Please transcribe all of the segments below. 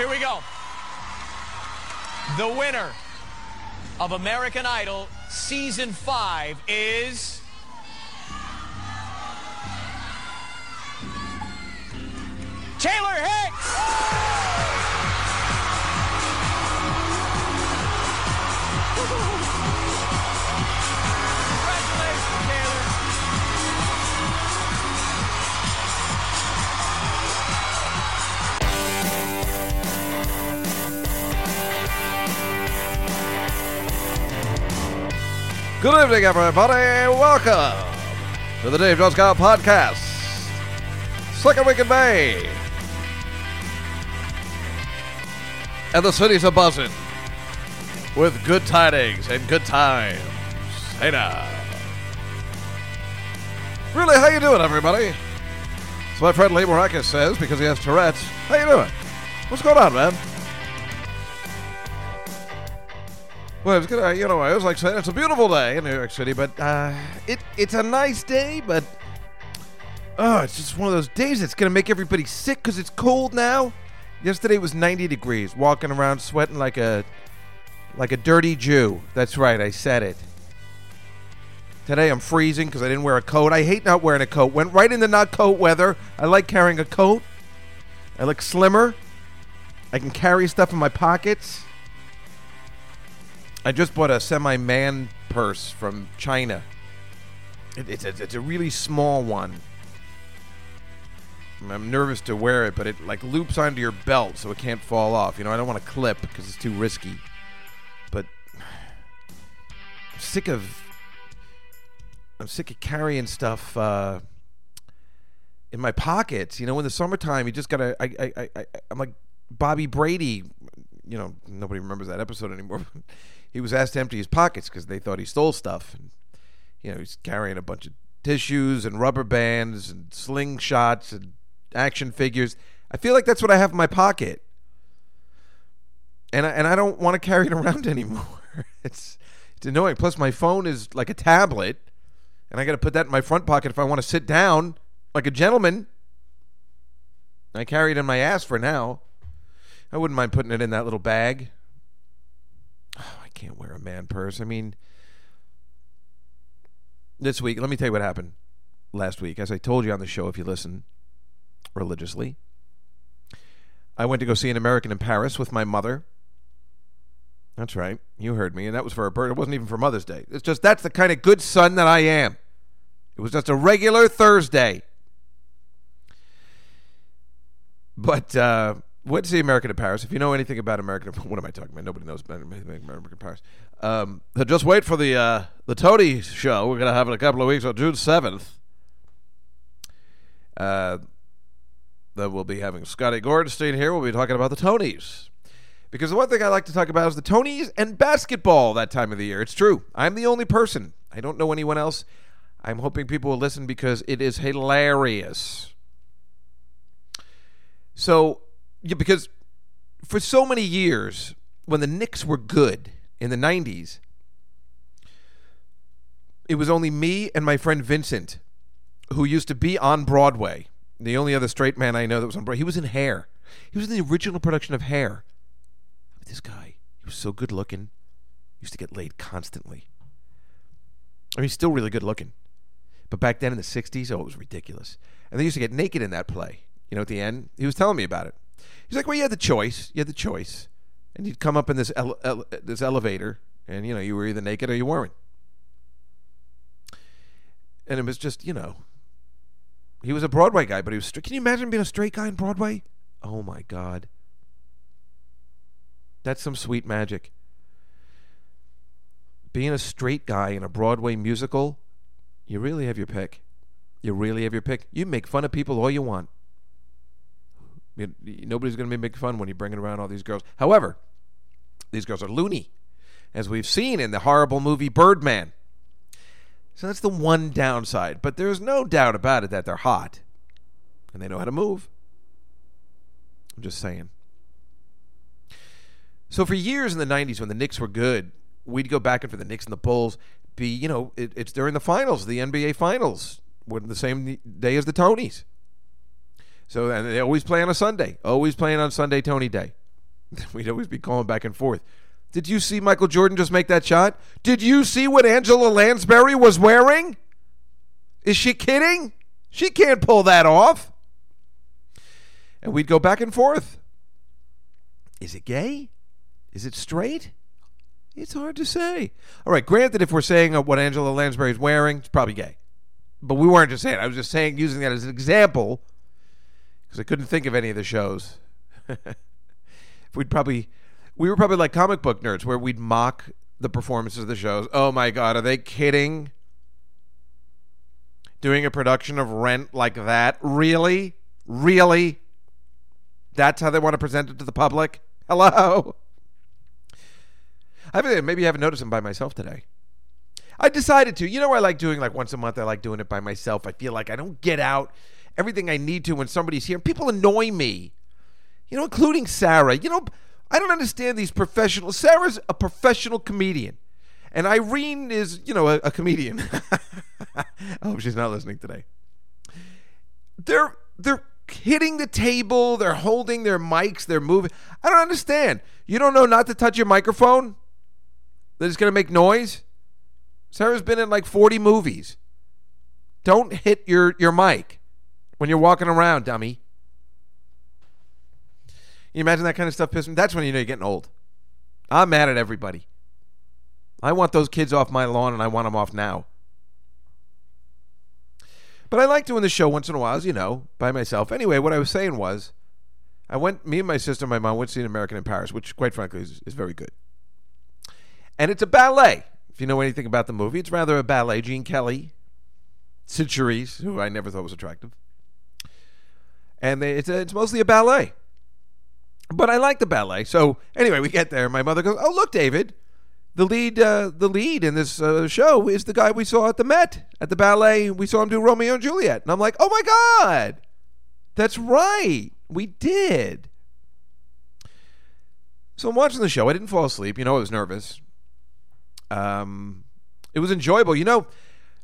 Here we go. The winner of American Idol Season 5 is. Taylor Hicks! Good evening, everybody. Welcome to the Dave Jones Scott Podcast. Second week in May. And the city's a buzzing with good tidings and good times. Hey now. Really, how you doing, everybody? So my friend Lee says, because he has Tourette's, how you doing? What's going on, man? Well, it's good. You know, I was like saying it's a beautiful day in New York City, but uh, it it's a nice day, but oh, it's just one of those days that's gonna make everybody sick because it's cold now. Yesterday was 90 degrees, walking around sweating like a like a dirty Jew. That's right, I said it. Today I'm freezing because I didn't wear a coat. I hate not wearing a coat. Went right into not coat weather. I like carrying a coat. I look slimmer. I can carry stuff in my pockets. I just bought a semi-man purse from China. It, it's, a, it's a really small one. I'm nervous to wear it, but it like loops onto your belt so it can't fall off. You know, I don't want to clip because it's too risky. But I'm sick of I'm sick of carrying stuff uh, in my pockets. You know, in the summertime, you just gotta. I, I, I, I I'm like Bobby Brady. You know, nobody remembers that episode anymore. he was asked to empty his pockets because they thought he stole stuff. And, you know, he's carrying a bunch of tissues and rubber bands and slingshots and action figures. I feel like that's what I have in my pocket. And I, and I don't want to carry it around anymore. it's it's annoying. Plus my phone is like a tablet and I got to put that in my front pocket if I want to sit down like a gentleman. I carry it in my ass for now. I wouldn't mind putting it in that little bag. Oh, I can't wear a man purse. I mean, this week, let me tell you what happened last week. As I told you on the show, if you listen religiously, I went to go see an American in Paris with my mother. That's right. You heard me. And that was for a bird. It wasn't even for Mother's Day. It's just that's the kind of good son that I am. It was just a regular Thursday. But uh, to see American in Paris. If you know anything about American, what am I talking about? Nobody knows about American in Paris. Um, so just wait for the uh, the Tony show. We're gonna have it in a couple of weeks on June seventh. Uh, then we'll be having Scotty Gordonstein here. We'll be talking about the Tonys. Because the one thing I like to talk about is the Tonys and basketball that time of the year. It's true. I'm the only person. I don't know anyone else. I'm hoping people will listen because it is hilarious. So, yeah, because for so many years, when the Knicks were good in the 90s, it was only me and my friend Vincent who used to be on Broadway. The only other straight man I know that was on Broadway. He was in Hair. He was in the original production of Hair. This guy, he was so good looking. Used to get laid constantly. I mean, he's still really good looking. But back then in the 60s, oh, it was ridiculous. And they used to get naked in that play. You know, at the end, he was telling me about it. He's like, well, you had the choice. You had the choice. And you'd come up in this ele- ele- this elevator, and, you know, you were either naked or you weren't. And it was just, you know, he was a Broadway guy, but he was straight. Can you imagine being a straight guy in Broadway? Oh, my God. That's some sweet magic. Being a straight guy in a Broadway musical, you really have your pick. You really have your pick. You make fun of people all you want. Nobody's going to be making fun when you're bringing around all these girls. However, these girls are loony, as we've seen in the horrible movie Birdman. So that's the one downside. But there's no doubt about it that they're hot and they know how to move. I'm just saying. So for years in the '90s, when the Knicks were good, we'd go back and for the Knicks and the Bulls. Be you know, it, it's during the finals, the NBA finals, the same day as the Tonys. So and they always play on a Sunday. Always playing on Sunday, Tony Day. we'd always be calling back and forth. Did you see Michael Jordan just make that shot? Did you see what Angela Lansbury was wearing? Is she kidding? She can't pull that off. And we'd go back and forth. Is it gay? Is it straight? It's hard to say. All right, granted, if we're saying uh, what Angela Lansbury is wearing, it's probably gay. But we weren't just saying. I was just saying, using that as an example, because I couldn't think of any of the shows. we'd probably, we were probably like comic book nerds, where we'd mock the performances of the shows. Oh my God, are they kidding? Doing a production of Rent like that? Really? Really? That's how they want to present it to the public? Hello? I maybe I haven't noticed them by myself today. I decided to. You know, I like doing like once a month. I like doing it by myself. I feel like I don't get out everything I need to when somebody's here. People annoy me. You know, including Sarah. You know, I don't understand these professionals. Sarah's a professional comedian, and Irene is, you know, a, a comedian. I hope she's not listening today. They're they're hitting the table. They're holding their mics. They're moving. I don't understand. You don't know not to touch your microphone. That it's going to make noise. Sarah's been in like 40 movies. Don't hit your, your mic when you're walking around, dummy. You imagine that kind of stuff pissing? Me? That's when you know you're getting old. I'm mad at everybody. I want those kids off my lawn and I want them off now. But I like doing the show once in a while, as you know, by myself. Anyway, what I was saying was, I went, me and my sister my mom went to see an American in Paris, which, quite frankly, is, is very good. And it's a ballet. If you know anything about the movie, it's rather a ballet. Gene Kelly, Charisse, who I never thought was attractive. And they, it's, a, it's mostly a ballet. But I like the ballet. So anyway, we get there. My mother goes, "Oh, look, David, the lead, uh, the lead in this uh, show is the guy we saw at the Met at the ballet. We saw him do Romeo and Juliet." And I'm like, "Oh my god, that's right, we did." So I'm watching the show. I didn't fall asleep. You know, I was nervous. Um, it was enjoyable. You know,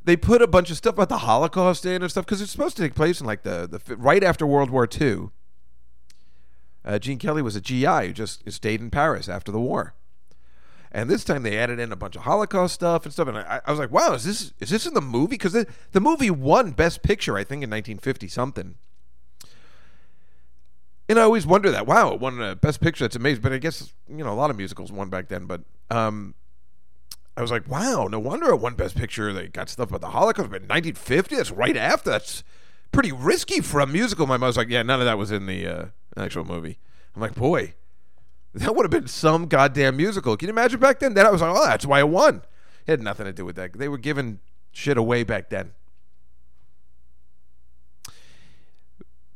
they put a bunch of stuff about the Holocaust in and stuff because it's supposed to take place in like the, the right after World War II. Uh, Gene Kelly was a GI who just stayed in Paris after the war. And this time they added in a bunch of Holocaust stuff and stuff, and I, I was like, "Wow, is this is this in the movie?" Because the, the movie won Best Picture, I think, in 1950 something. And I always wonder that. Wow, it won a Best Picture. That's amazing. But I guess you know a lot of musicals won back then. But um, I was like, wow, no wonder it won Best Picture. They got stuff about the Holocaust, but 1950, that's right after. That's pretty risky for a musical. My mother's like, yeah, none of that was in the uh, actual movie. I'm like, boy, that would have been some goddamn musical. Can you imagine back then? Then I was like, oh, that's why it won. It had nothing to do with that. They were giving shit away back then.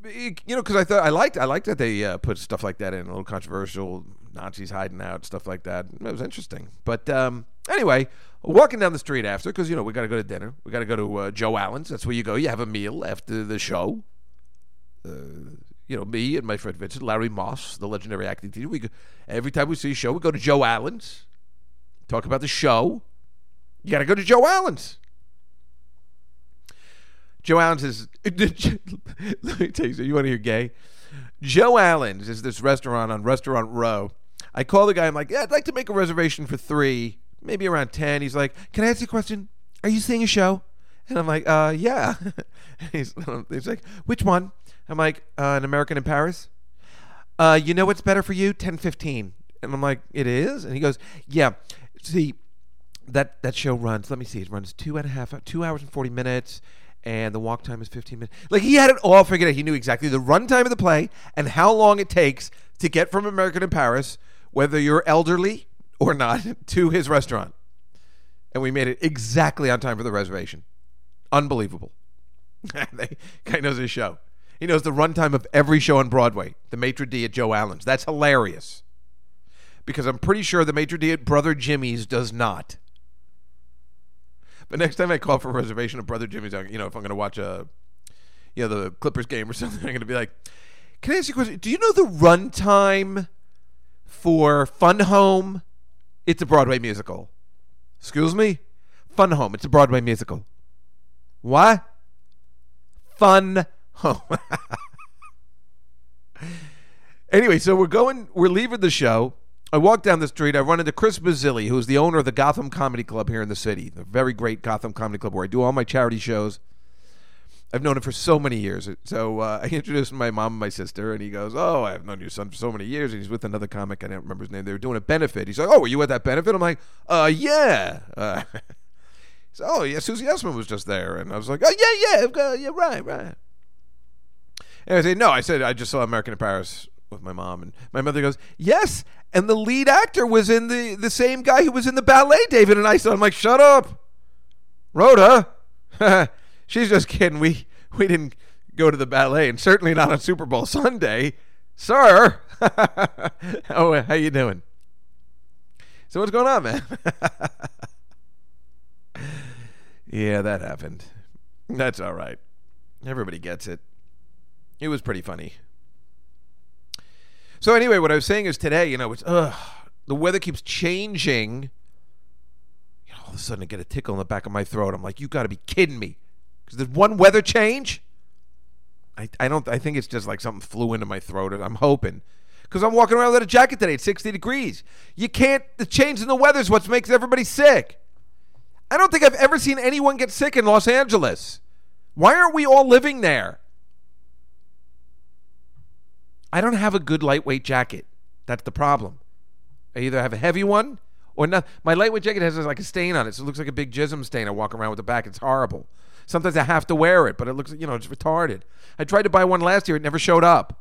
You know, because I thought I liked I liked that they uh, put stuff like that in, a little controversial, Nazis hiding out, stuff like that. It was interesting. But um, anyway, walking down the street after, because you know we got to go to dinner. We got to go to uh, Joe Allen's. That's where you go. You have a meal after the show. Uh, you know, me and my friend Vincent, Larry Moss, the legendary acting teacher. We go, every time we see a show, we go to Joe Allen's, talk about the show. You got to go to Joe Allen's. Joe Allen's is. let me tell you, you want to hear gay? Joe Allen's is this restaurant on Restaurant Row. I call the guy. I'm like, yeah, I'd like to make a reservation for three, maybe around ten. He's like, can I ask you a question? Are you seeing a show? And I'm like, uh, yeah. he's, he's like, which one? I'm like, uh, an American in Paris. Uh, you know what's better for you? Ten fifteen. And I'm like, it is. And he goes, yeah. See, that that show runs. Let me see. It runs two and a half, two hours and forty minutes and the walk time is 15 minutes. Like he had it all figured out. He knew exactly the runtime of the play and how long it takes to get from American in Paris, whether you're elderly or not, to his restaurant. And we made it exactly on time for the reservation. Unbelievable. the guy knows his show. He knows the runtime of every show on Broadway. The maitre d' at Joe Allen's. That's hilarious. Because I'm pretty sure the maitre d' at Brother Jimmy's does not. But next time I call for a reservation of Brother Jimmy's, you know, if I'm going to watch a, you know, the Clippers game or something, I'm going to be like, "Can I ask you a question? Do you know the runtime for Fun Home? It's a Broadway musical. Excuse me, Fun Home. It's a Broadway musical. What? Fun Home. Anyway, so we're going, we're leaving the show. I walk down the street. I run into Chris Mazzilli, who's the owner of the Gotham Comedy Club here in the city, the very great Gotham Comedy Club where I do all my charity shows. I've known him for so many years. So uh, I introduced my mom and my sister, and he goes, "Oh, I've known your son for so many years." And he's with another comic. I don't remember his name. They were doing a benefit. He's like, "Oh, were you at that benefit?" I'm like, "Uh, yeah." Uh, he's like, "Oh, yeah." Susie Essman was just there, and I was like, "Oh, yeah, yeah, yeah, right, right." And I said, "No," I said, "I just saw American in Paris with my mom," and my mother goes, "Yes." And the lead actor was in the the same guy who was in the ballet, David and I. So I'm like, "Shut up, Rhoda." She's just kidding. We we didn't go to the ballet, and certainly not on Super Bowl Sunday, sir. oh, how you doing? So what's going on, man? yeah, that happened. That's all right. Everybody gets it. It was pretty funny. So anyway, what I was saying is today, you know, it's ugh, the weather keeps changing. You know, all of a sudden I get a tickle in the back of my throat. I'm like, you got to be kidding me. Because there's one weather change. I, I don't. I think it's just like something flew into my throat. I'm hoping because I'm walking around with a jacket today. It's 60 degrees. You can't. The change in the weather is what makes everybody sick. I don't think I've ever seen anyone get sick in Los Angeles. Why aren't we all living there? I don't have a good lightweight jacket. That's the problem. I either have a heavy one or not. My lightweight jacket has like a stain on it, so it looks like a big jism stain. I walk around with the back. It's horrible. Sometimes I have to wear it, but it looks, you know, it's retarded. I tried to buy one last year, it never showed up.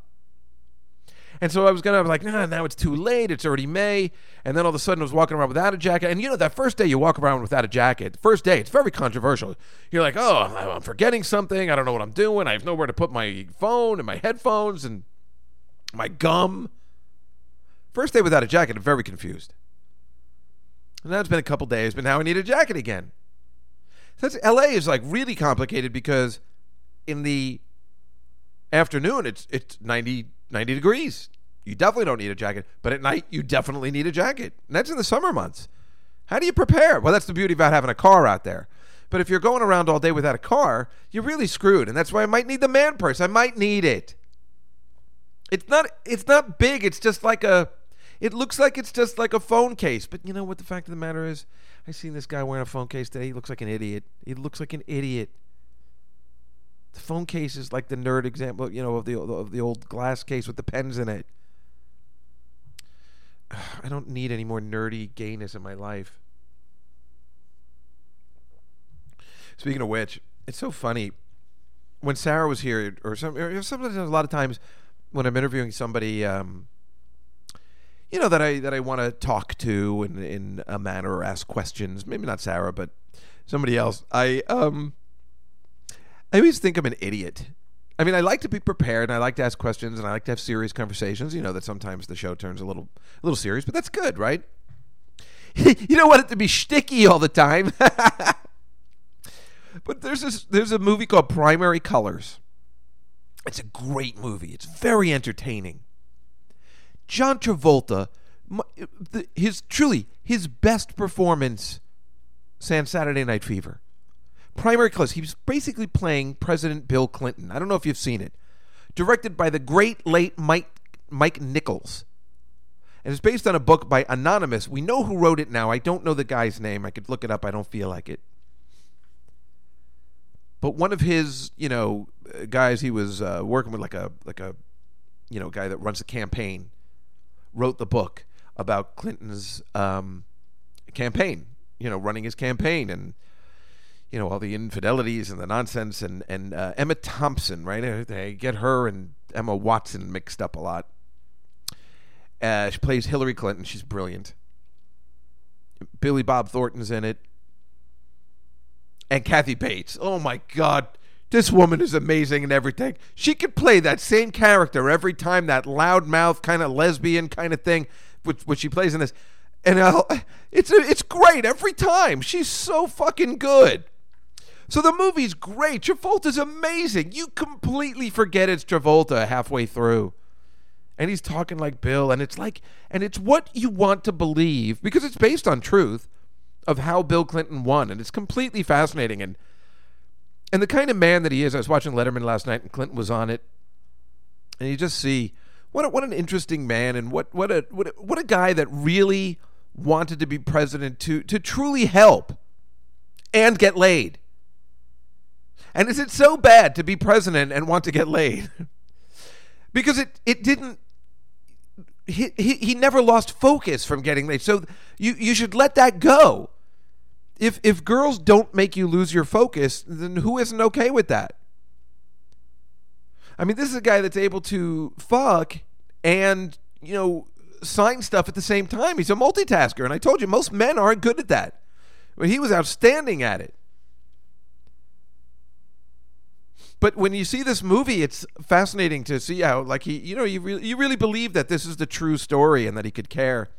And so I was gonna I was like, nah, now it's too late. It's already May. And then all of a sudden I was walking around without a jacket. And you know, that first day you walk around without a jacket, first day, it's very controversial. You're like, oh, I'm forgetting something. I don't know what I'm doing. I have nowhere to put my phone and my headphones and my gum. First day without a jacket, I'm very confused. And now it's been a couple days, but now I need a jacket again. That's LA is like really complicated because in the afternoon it's it's 90, 90 degrees. You definitely don't need a jacket, but at night you definitely need a jacket. And that's in the summer months. How do you prepare? Well, that's the beauty about having a car out there. But if you're going around all day without a car, you're really screwed. And that's why I might need the man purse. I might need it. It's not it's not big. It's just like a it looks like it's just like a phone case. But you know what the fact of the matter is? I seen this guy wearing a phone case today. He looks like an idiot. He looks like an idiot. The phone case is like the nerd example, you know, of the of the old glass case with the pens in it. I don't need any more nerdy gayness in my life. Speaking of which, it's so funny when Sarah was here, or some, or sometimes a lot of times when I'm interviewing somebody. Um, you know that I that I want to talk to in in a manner or ask questions. Maybe not Sarah, but somebody else. I um I always think I'm an idiot. I mean, I like to be prepared, and I like to ask questions, and I like to have serious conversations. You know that sometimes the show turns a little a little serious, but that's good, right? you don't want it to be shticky all the time. but there's this there's a movie called Primary Colors. It's a great movie. It's very entertaining. John Travolta, his truly his best performance since Saturday Night Fever. Primary Colors. He was basically playing President Bill Clinton. I don't know if you've seen it. Directed by the great late Mike Mike Nichols. And it's based on a book by Anonymous. We know who wrote it now. I don't know the guy's name. I could look it up. I don't feel like it. But one of his, you know, guys he was uh, working with, like a like a, you know, guy that runs a campaign wrote the book about Clinton's um, campaign, you know, running his campaign and you know all the infidelities and the nonsense and and uh, Emma Thompson, right? They get her and Emma Watson mixed up a lot. Uh, she plays Hillary Clinton. She's brilliant. Billy Bob Thornton's in it, and Kathy Bates. Oh my God, this woman is amazing and everything. She could play that same character every time, that loudmouth kind of lesbian kind of thing, which, which she plays in this. And I'll, uh, it's it's great every time. She's so fucking good. So the movie's great. Travolta's amazing. You completely forget it's Travolta halfway through. And he's talking like Bill and it's like and it's what you want to believe because it's based on truth of how Bill Clinton won and it's completely fascinating and and the kind of man that he is, I was watching Letterman last night, and Clinton was on it, and you just see what a, what an interesting man, and what what a what a, what a guy that really wanted to be president to to truly help and get laid. And is it so bad to be president and want to get laid? because it it didn't he, he he never lost focus from getting laid. So you you should let that go. If if girls don't make you lose your focus, then who isn't okay with that? I mean, this is a guy that's able to fuck and, you know, sign stuff at the same time. He's a multitasker. And I told you, most men aren't good at that. But he was outstanding at it. But when you see this movie, it's fascinating to see how, like he, you know, you you really believe that this is the true story and that he could care.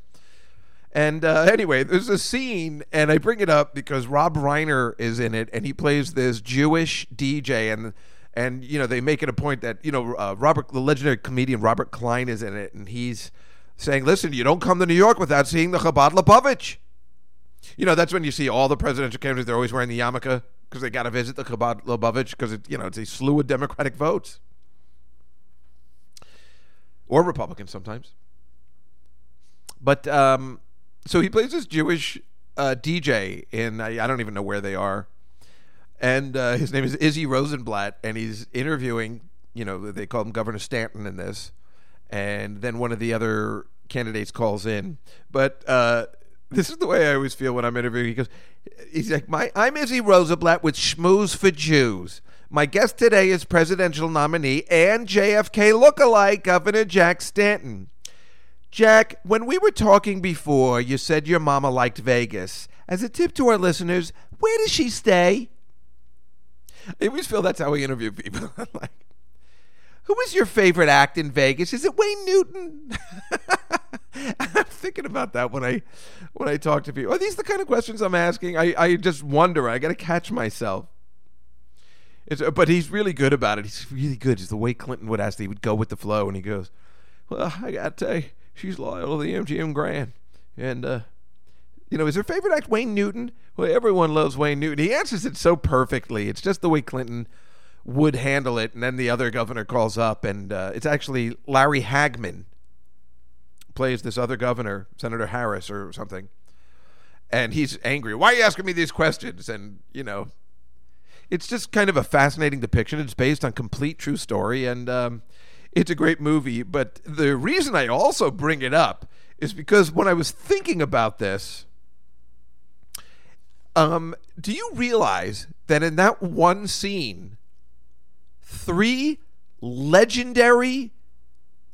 And uh, anyway, there's a scene, and I bring it up because Rob Reiner is in it, and he plays this Jewish DJ, and and you know they make it a point that you know uh, Robert, the legendary comedian Robert Klein, is in it, and he's saying, "Listen, you don't come to New York without seeing the Chabad Lubavitch." You know, that's when you see all the presidential candidates; they're always wearing the yarmulke because they got to visit the Chabad Lubavitch because you know, it's a slew of Democratic votes or Republicans sometimes. But um, so he plays this Jewish uh, DJ in I, I don't even know where they are and uh, his name is Izzy Rosenblatt, and he's interviewing. You know, they call him Governor Stanton in this, and then one of the other candidates calls in. But uh, this is the way I always feel when I'm interviewing. He goes, he's like, "My, I'm Izzy Rosenblatt with Schmooze for Jews. My guest today is presidential nominee and JFK lookalike Governor Jack Stanton." Jack, when we were talking before, you said your mama liked Vegas. As a tip to our listeners, where does she stay? I always feel that's how we interview people. like, who was your favorite act in Vegas? Is it Wayne Newton? I'm thinking about that when I when I talk to people. Are these the kind of questions I'm asking? I, I just wonder. I got to catch myself. It's, but he's really good about it. He's really good. It's the way Clinton would ask. He would go with the flow, and he goes, "Well, I got to tell you, she's loyal to the MGM Grand, and uh, you know, is her favorite act Wayne Newton? Well, everyone loves Wayne Newton. He answers it so perfectly. It's just the way Clinton would handle it. And then the other governor calls up, and uh, it's actually Larry Hagman plays this other governor, Senator Harris or something. And he's angry. Why are you asking me these questions? And, you know, it's just kind of a fascinating depiction. It's based on complete true story, and um, it's a great movie. But the reason I also bring it up is because when I was thinking about this, um, do you realize that in that one scene, three legendary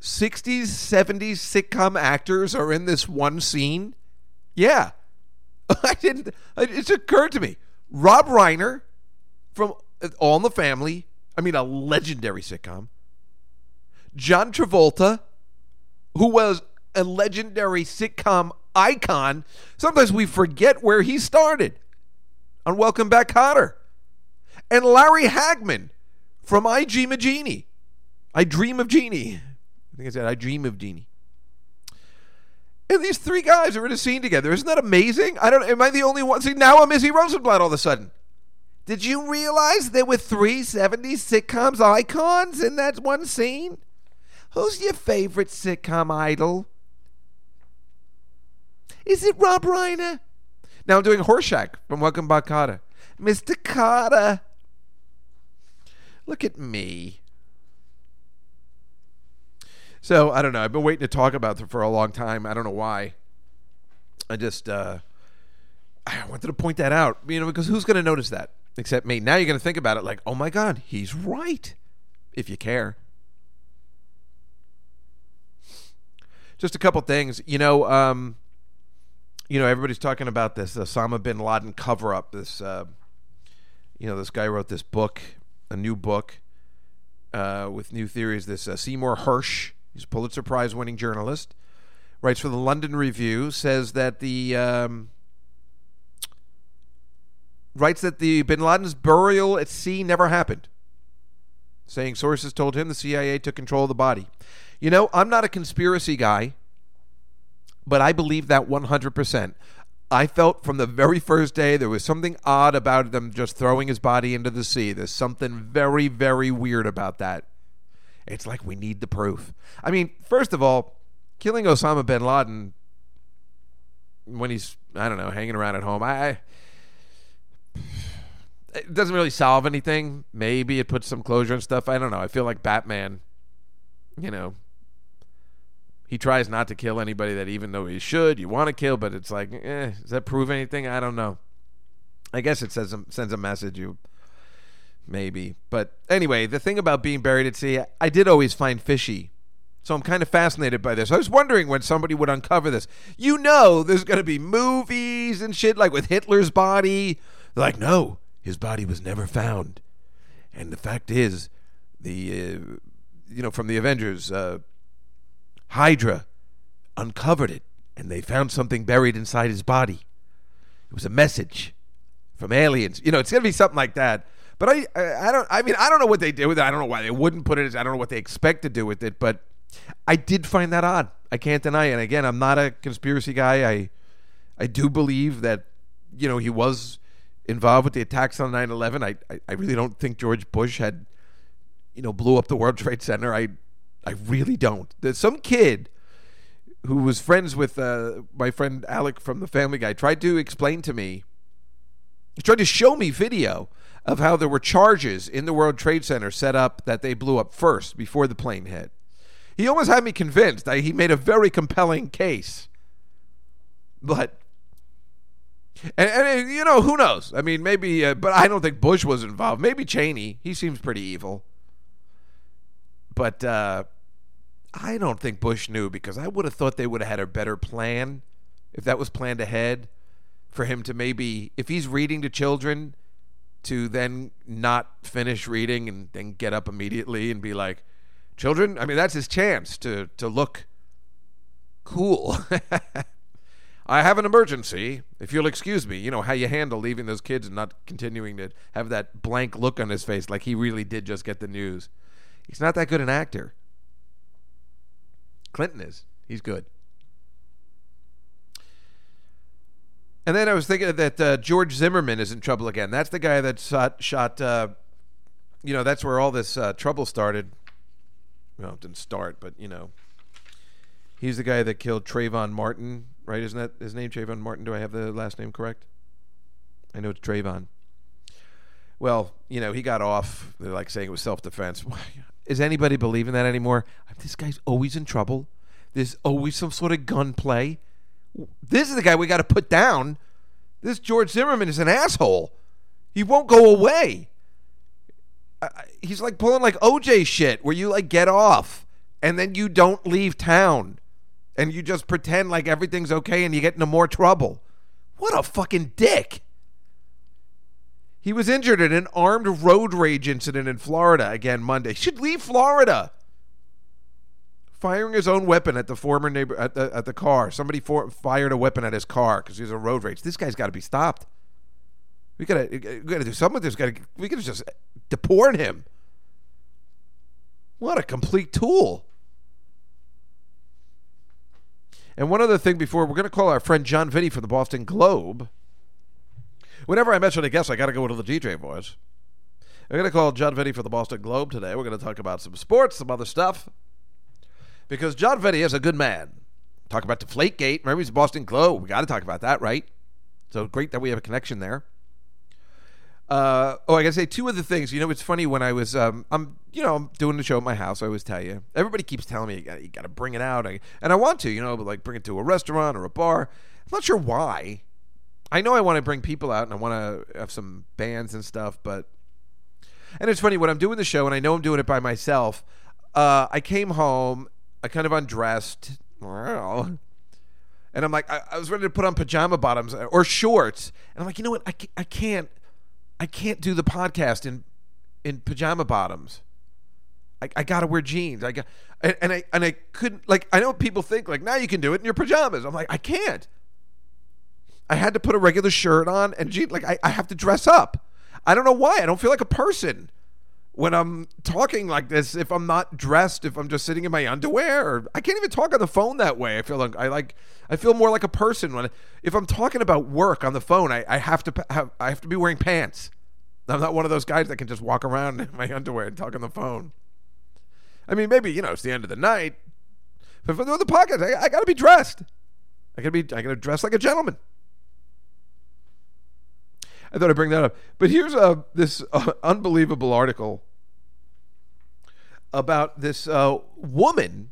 60s, 70s sitcom actors are in this one scene? Yeah. I didn't, it occurred to me. Rob Reiner from All in the Family, I mean, a legendary sitcom. John Travolta, who was a legendary sitcom icon. Sometimes we forget where he started on Welcome Back Kotter. And Larry Hagman from I Dream of Jeannie. I Dream of Jeannie. I think I said I Dream of Jeannie. And these three guys are in a scene together. Isn't that amazing? I don't am I the only one? See, now I'm Izzy Rosenblatt all of a sudden. Did you realize there were three 70s sitcoms icons in that one scene? Who's your favorite sitcom idol? Is it Rob Reiner? Now I'm doing Horshack from Welcome Back Kotter. Mr. Kotter. Look at me. So I don't know. I've been waiting to talk about it for a long time. I don't know why. I just uh, I wanted to point that out. You know, because who's going to notice that except me? Now you're going to think about it like, oh my god, he's right. If you care. Just a couple things. You know, um, you know, everybody's talking about this Osama bin Laden cover up. This, uh, you know, this guy wrote this book, a new book uh, with new theories. This uh, Seymour Hersh, he's a Pulitzer Prize winning journalist, writes for the London Review, says that the. Um, writes that the bin Laden's burial at sea never happened, saying sources told him the CIA took control of the body. You know, I'm not a conspiracy guy but I believe that 100%. I felt from the very first day there was something odd about them just throwing his body into the sea. There's something very, very weird about that. It's like we need the proof. I mean, first of all, killing Osama bin Laden when he's I don't know hanging around at home, I, it doesn't really solve anything. Maybe it puts some closure and stuff. I don't know. I feel like Batman, you know, he tries not to kill anybody that even though he should, you want to kill, but it's like, eh, does that prove anything? I don't know. I guess it says sends a message. You maybe, but anyway, the thing about being buried at sea, I did always find fishy. So I'm kind of fascinated by this. I was wondering when somebody would uncover this. You know, there's going to be movies and shit like with Hitler's body. They're like, no, his body was never found. And the fact is, the uh, you know from the Avengers, uh, Hydra uncovered it, and they found something buried inside his body. It was a message from aliens. You know, it's gonna be something like that. But I, I, I don't. I mean, I don't know what they did with it. I don't know why they wouldn't put it. I don't know what they expect to do with it. But I did find that odd. I can't deny it. And again, I'm not a conspiracy guy. I, I do believe that, you know, he was involved with the attacks on 9/11. I, I, I really don't think George Bush had, you know, blew up the World Trade Center. I, I really don't. There's some kid who was friends with uh, my friend Alec from the Family Guy tried to explain to me. He tried to show me video of how there were charges in the World Trade Center set up that they blew up first before the plane hit. He almost had me convinced. He made a very compelling case. But and, and, you know who knows? I mean, maybe, uh, but I don't think Bush was involved. Maybe Cheney. He seems pretty evil. But uh, I don't think Bush knew because I would have thought they would have had a better plan if that was planned ahead for him to maybe, if he's reading to children, to then not finish reading and then get up immediately and be like, children. I mean, that's his chance to to look cool. I have an emergency. If you'll excuse me, you know how you handle leaving those kids and not continuing to have that blank look on his face like he really did just get the news. He's not that good an actor. Clinton is. He's good. And then I was thinking that uh, George Zimmerman is in trouble again. That's the guy that shot, shot uh, you know, that's where all this uh, trouble started. Well, it didn't start, but, you know, he's the guy that killed Trayvon Martin right? Isn't that his name, Trayvon Martin? Do I have the last name correct? I know it's Trayvon. Well, you know, he got off. They're like saying it was self defense. Is anybody believing that anymore? This guy's always in trouble. There's always some sort of gunplay. This is the guy we got to put down. This George Zimmerman is an asshole. He won't go away. he's like pulling like OJ shit where you like get off and then you don't leave town and you just pretend like everything's okay and you get into more trouble. What a fucking dick. He was injured in an armed road rage incident in Florida again Monday. He should leave Florida. Firing his own weapon at the former neighbor at the at the car. Somebody for, fired a weapon at his car because he was a road rage. This guy's got to be stopped. We gotta we gotta do something with this guy. We gotta just deport him. What a complete tool. And one other thing before we're going to call our friend John Vitti from the Boston Globe. Whenever I mention a guest, I got to go into the DJ voice. I'm going to call John Vitti for the Boston Globe today. We're going to talk about some sports, some other stuff. Because John Vitti is a good man. Talk about Deflategate. Remember, he's Boston Globe. We got to talk about that, right? So great that we have a connection there. Uh, oh, I gotta say two other things. You know, it's funny when I was, um, I'm, you know, I'm doing the show at my house. I always tell you. Everybody keeps telling me you got, you got to bring it out, I, and I want to, you know, like bring it to a restaurant or a bar. I'm not sure why. I know I want to bring people out and I want to have some bands and stuff, but and it's funny when I'm doing the show and I know I'm doing it by myself. Uh, I came home, I kind of undressed, and I'm like, I, I was ready to put on pajama bottoms or shorts, and I'm like, you know what, I, I can't. I can't do the podcast in in pajama bottoms. I, I gotta wear jeans. I got and, and I and I couldn't like I know people think like now you can do it in your pajamas. I'm like I can't. I had to put a regular shirt on and. Like I, I have to dress up. I don't know why. I don't feel like a person when I'm talking like this if I'm not dressed, if I'm just sitting in my underwear, or I can't even talk on the phone that way. I feel like I like I feel more like a person when if I'm talking about work on the phone, I, I have to have I have to be wearing pants. I'm not one of those guys that can just walk around in my underwear and talk on the phone. I mean, maybe you know it's the end of the night, but for the podcast, I, I got to be dressed. I got to be. I got to dress like a gentleman. I thought I'd bring that up. But here's a this uh, unbelievable article about this uh, woman.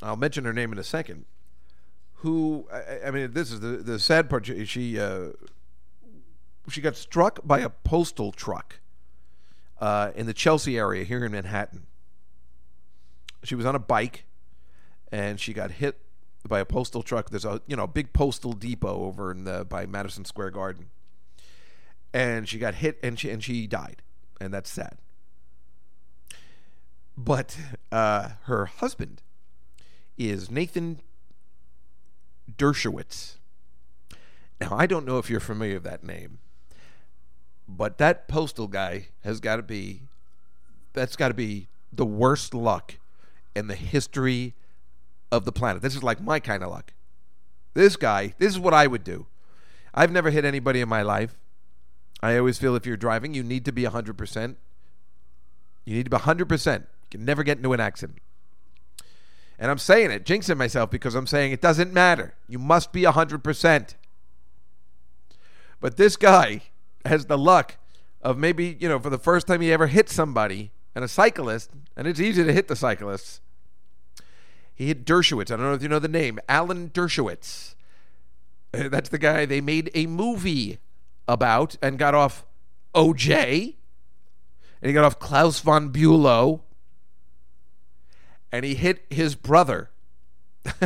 I'll mention her name in a second. Who I, I mean, this is the the sad part. She she, uh, she got struck by a postal truck uh, in the Chelsea area here in Manhattan. She was on a bike, and she got hit by a postal truck. There's a you know big postal depot over in the by Madison Square Garden, and she got hit and she and she died, and that's sad. But uh, her husband is Nathan Dershowitz. Now I don't know if you're familiar with that name, but that postal guy has got to be that's got to be the worst luck in the history of the planet. This is like my kind of luck. This guy, this is what I would do. I've never hit anybody in my life. I always feel if you're driving, you need to be 100%. You need to be 100%. You can never get into an accident. And I'm saying it, jinxing myself because I'm saying it doesn't matter. You must be 100%. But this guy has the luck of maybe, you know, for the first time he ever hit somebody and a cyclist, and it's easy to hit the cyclists. He hit Dershowitz. I don't know if you know the name. Alan Dershowitz. That's the guy they made a movie about and got off OJ. And he got off Klaus von Bülow. And he hit his brother.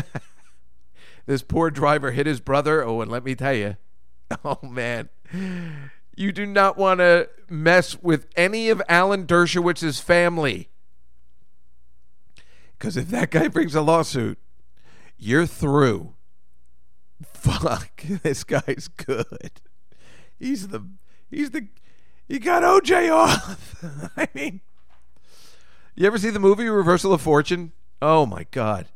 this poor driver hit his brother. Oh, and let me tell you. Oh, man. You do not want to mess with any of Alan Dershowitz's family. Because if that guy brings a lawsuit, you're through. Fuck, this guy's good. He's the, he's the, he got OJ off. I mean, you ever see the movie Reversal of Fortune? Oh my god,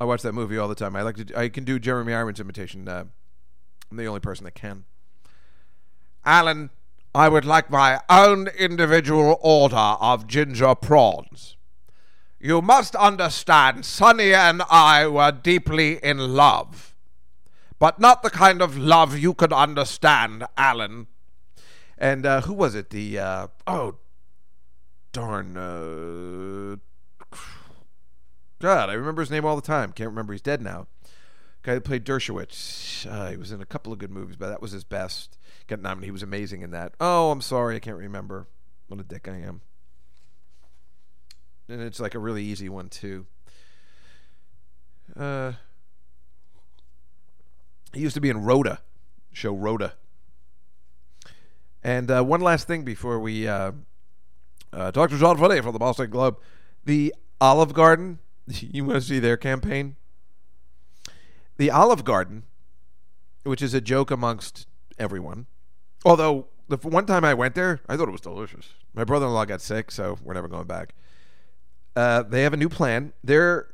I watch that movie all the time. I like to, I can do Jeremy Irons imitation. Uh, I'm the only person that can. Alan, I would like my own individual order of ginger prawns. You must understand, Sunny and I were deeply in love. But not the kind of love you could understand, Alan. And uh, who was it? The, uh, oh, darn, uh, God, I remember his name all the time. Can't remember. He's dead now. Guy that played Dershowitz. Uh, he was in a couple of good movies, but that was his best. Got nominated. He was amazing in that. Oh, I'm sorry. I can't remember. What a dick I am and it's like a really easy one too. Uh, he used to be in Rhoda, show Rhoda. And uh, one last thing before we uh, uh, talk to John Foley from the Boston Globe, the Olive Garden. You want to see their campaign? The Olive Garden, which is a joke amongst everyone. Although the one time I went there, I thought it was delicious. My brother-in-law got sick, so we're never going back. Uh, they have a new plan. They're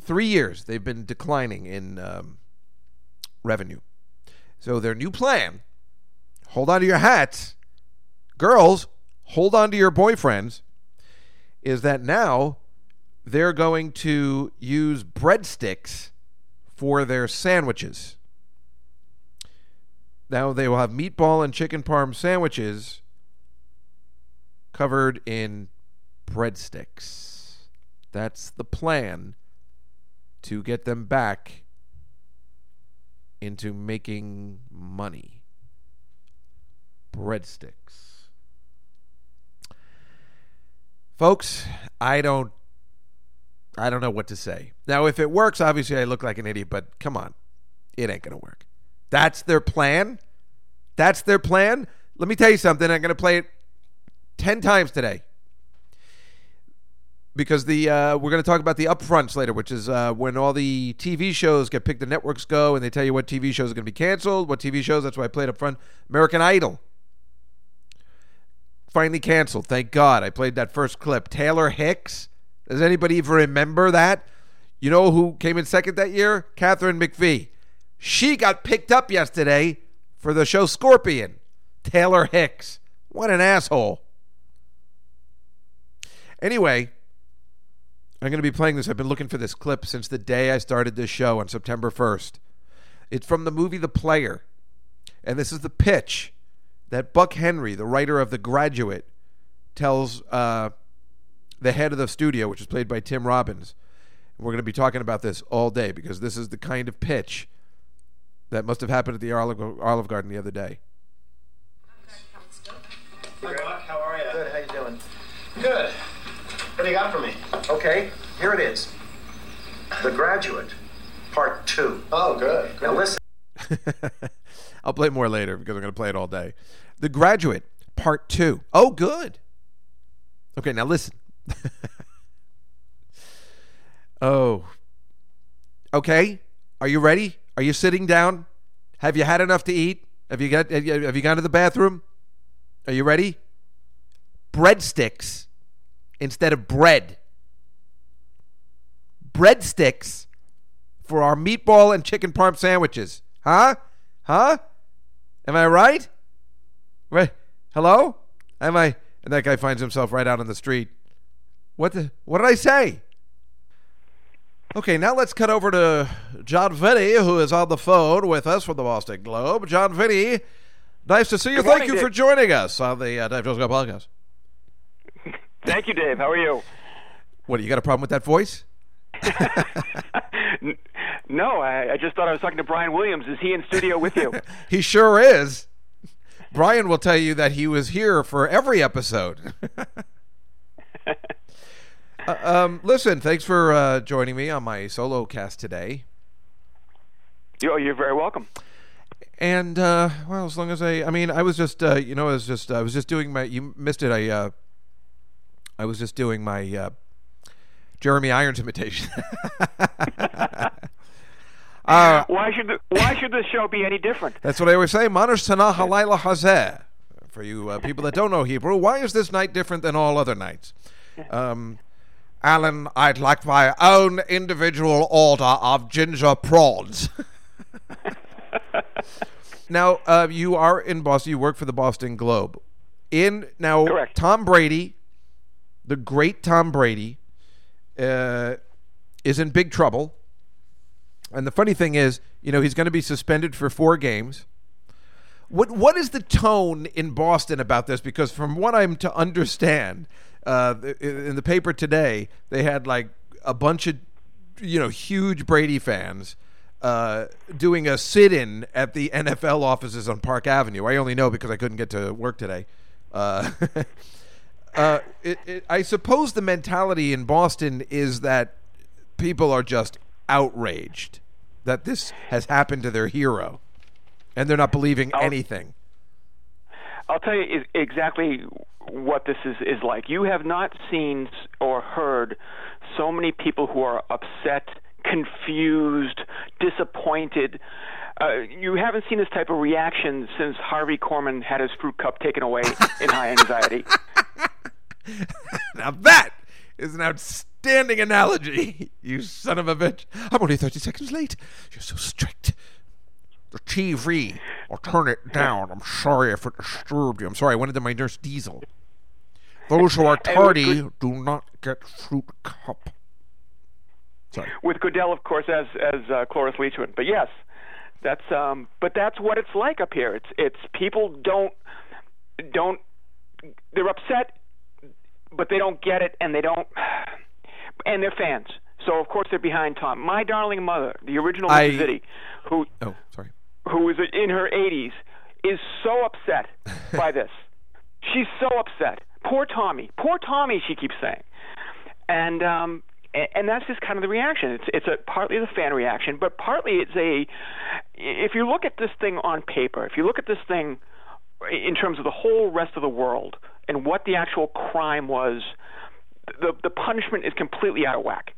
three years. They've been declining in um, revenue. So their new plan. Hold on to your hats, girls. Hold on to your boyfriends. Is that now they're going to use breadsticks for their sandwiches. Now they will have meatball and chicken parm sandwiches covered in breadsticks. That's the plan to get them back into making money. Breadsticks. Folks, I don't I don't know what to say. Now if it works, obviously I look like an idiot, but come on. It ain't going to work. That's their plan? That's their plan? Let me tell you something. I'm going to play it 10 times today because the uh, we're going to talk about the upfronts later, which is uh, when all the TV shows get picked, the networks go and they tell you what TV shows are going to be canceled, what TV shows. That's why I played up front. American Idol finally canceled. Thank God. I played that first clip. Taylor Hicks. Does anybody even remember that? You know who came in second that year? Katharine McPhee. She got picked up yesterday for the show Scorpion. Taylor Hicks. What an asshole. Anyway, I'm going to be playing this. I've been looking for this clip since the day I started this show on September 1st. It's from the movie The Player. And this is the pitch that Buck Henry, the writer of The Graduate, tells uh, the head of the studio, which is played by Tim Robbins. And we're going to be talking about this all day because this is the kind of pitch that must have happened at the Olive, Olive Garden the other day. Hey, Buck, how are you? Good, how you doing? Good. What do you got for me? Okay, here it is. The Graduate, Part 2. Oh, good. Now listen. I'll play more later because I'm going to play it all day. The Graduate, Part 2. Oh, good. Okay, now listen. oh. Okay. Are you ready? Are you sitting down? Have you had enough to eat? Have you got have you gone to the bathroom? Are you ready? Breadsticks instead of bread. Breadsticks for our meatball and chicken parm sandwiches. Huh? Huh? Am I right? Right? Hello? Am I? And that guy finds himself right out on the street. What the? What did I say? Okay, now let's cut over to John Vitti, who is on the phone with us from the Boston Globe. John Vitti, nice to see you. Thank you Dave. for joining us on the uh, Dave Jones Go podcast. Thank you, Dave. How are you? What, you got a problem with that voice? No, I, I just thought I was talking to Brian Williams. Is he in studio with you? He sure is. Brian will tell you that he was here for every episode. Uh, um, listen, thanks for uh, joining me on my solo cast today. Yo, you're very welcome. And uh, well, as long as I, I mean, I was just, uh, you know, I was just, I was just doing my. You missed it. I, uh, I was just doing my uh, Jeremy Irons imitation. uh, Why should the, why should this show be any different? That's what I always say. Manash Sana Halayla Hazeh. For you uh, people that don't know Hebrew, why is this night different than all other nights? Um, Alan, I'd like my own individual order of ginger prawns. now, uh, you are in Boston. You work for the Boston Globe. In now, Correct. Tom Brady, the great Tom Brady, uh, is in big trouble. And the funny thing is, you know, he's going to be suspended for four games. What what is the tone in Boston about this? Because from what I'm to understand, uh, in the paper today, they had like a bunch of, you know, huge Brady fans uh, doing a sit-in at the NFL offices on Park Avenue. I only know because I couldn't get to work today. Uh, uh, it, it, I suppose the mentality in Boston is that people are just outraged that this has happened to their hero, and they're not believing I'll- anything. I'll tell you exactly what this is, is like. You have not seen or heard so many people who are upset, confused, disappointed. Uh, you haven't seen this type of reaction since Harvey Korman had his fruit cup taken away in high anxiety. Now that is an outstanding analogy, you son of a bitch. I'm only 30 seconds late. You're so strict. The TV. I'll turn it down. I'm sorry if it disturbed you. I'm sorry. I went into my nurse Diesel. Those who are tardy good- do not get fruit cup. Sorry. with Goodell, of course, as as uh, Cloris Leachman. But yes, that's um, but that's what it's like up here. It's it's people don't don't they're upset, but they don't get it, and they don't, and they're fans. So of course they're behind Tom. My darling mother, the original I-. Zitty, who Oh, sorry. who is in her 80s, is so upset by this. She's so upset. Poor Tommy. Poor Tommy. She keeps saying, and um, and that's just kind of the reaction. It's it's a partly the fan reaction, but partly it's a. If you look at this thing on paper, if you look at this thing in terms of the whole rest of the world and what the actual crime was, the the punishment is completely out of whack.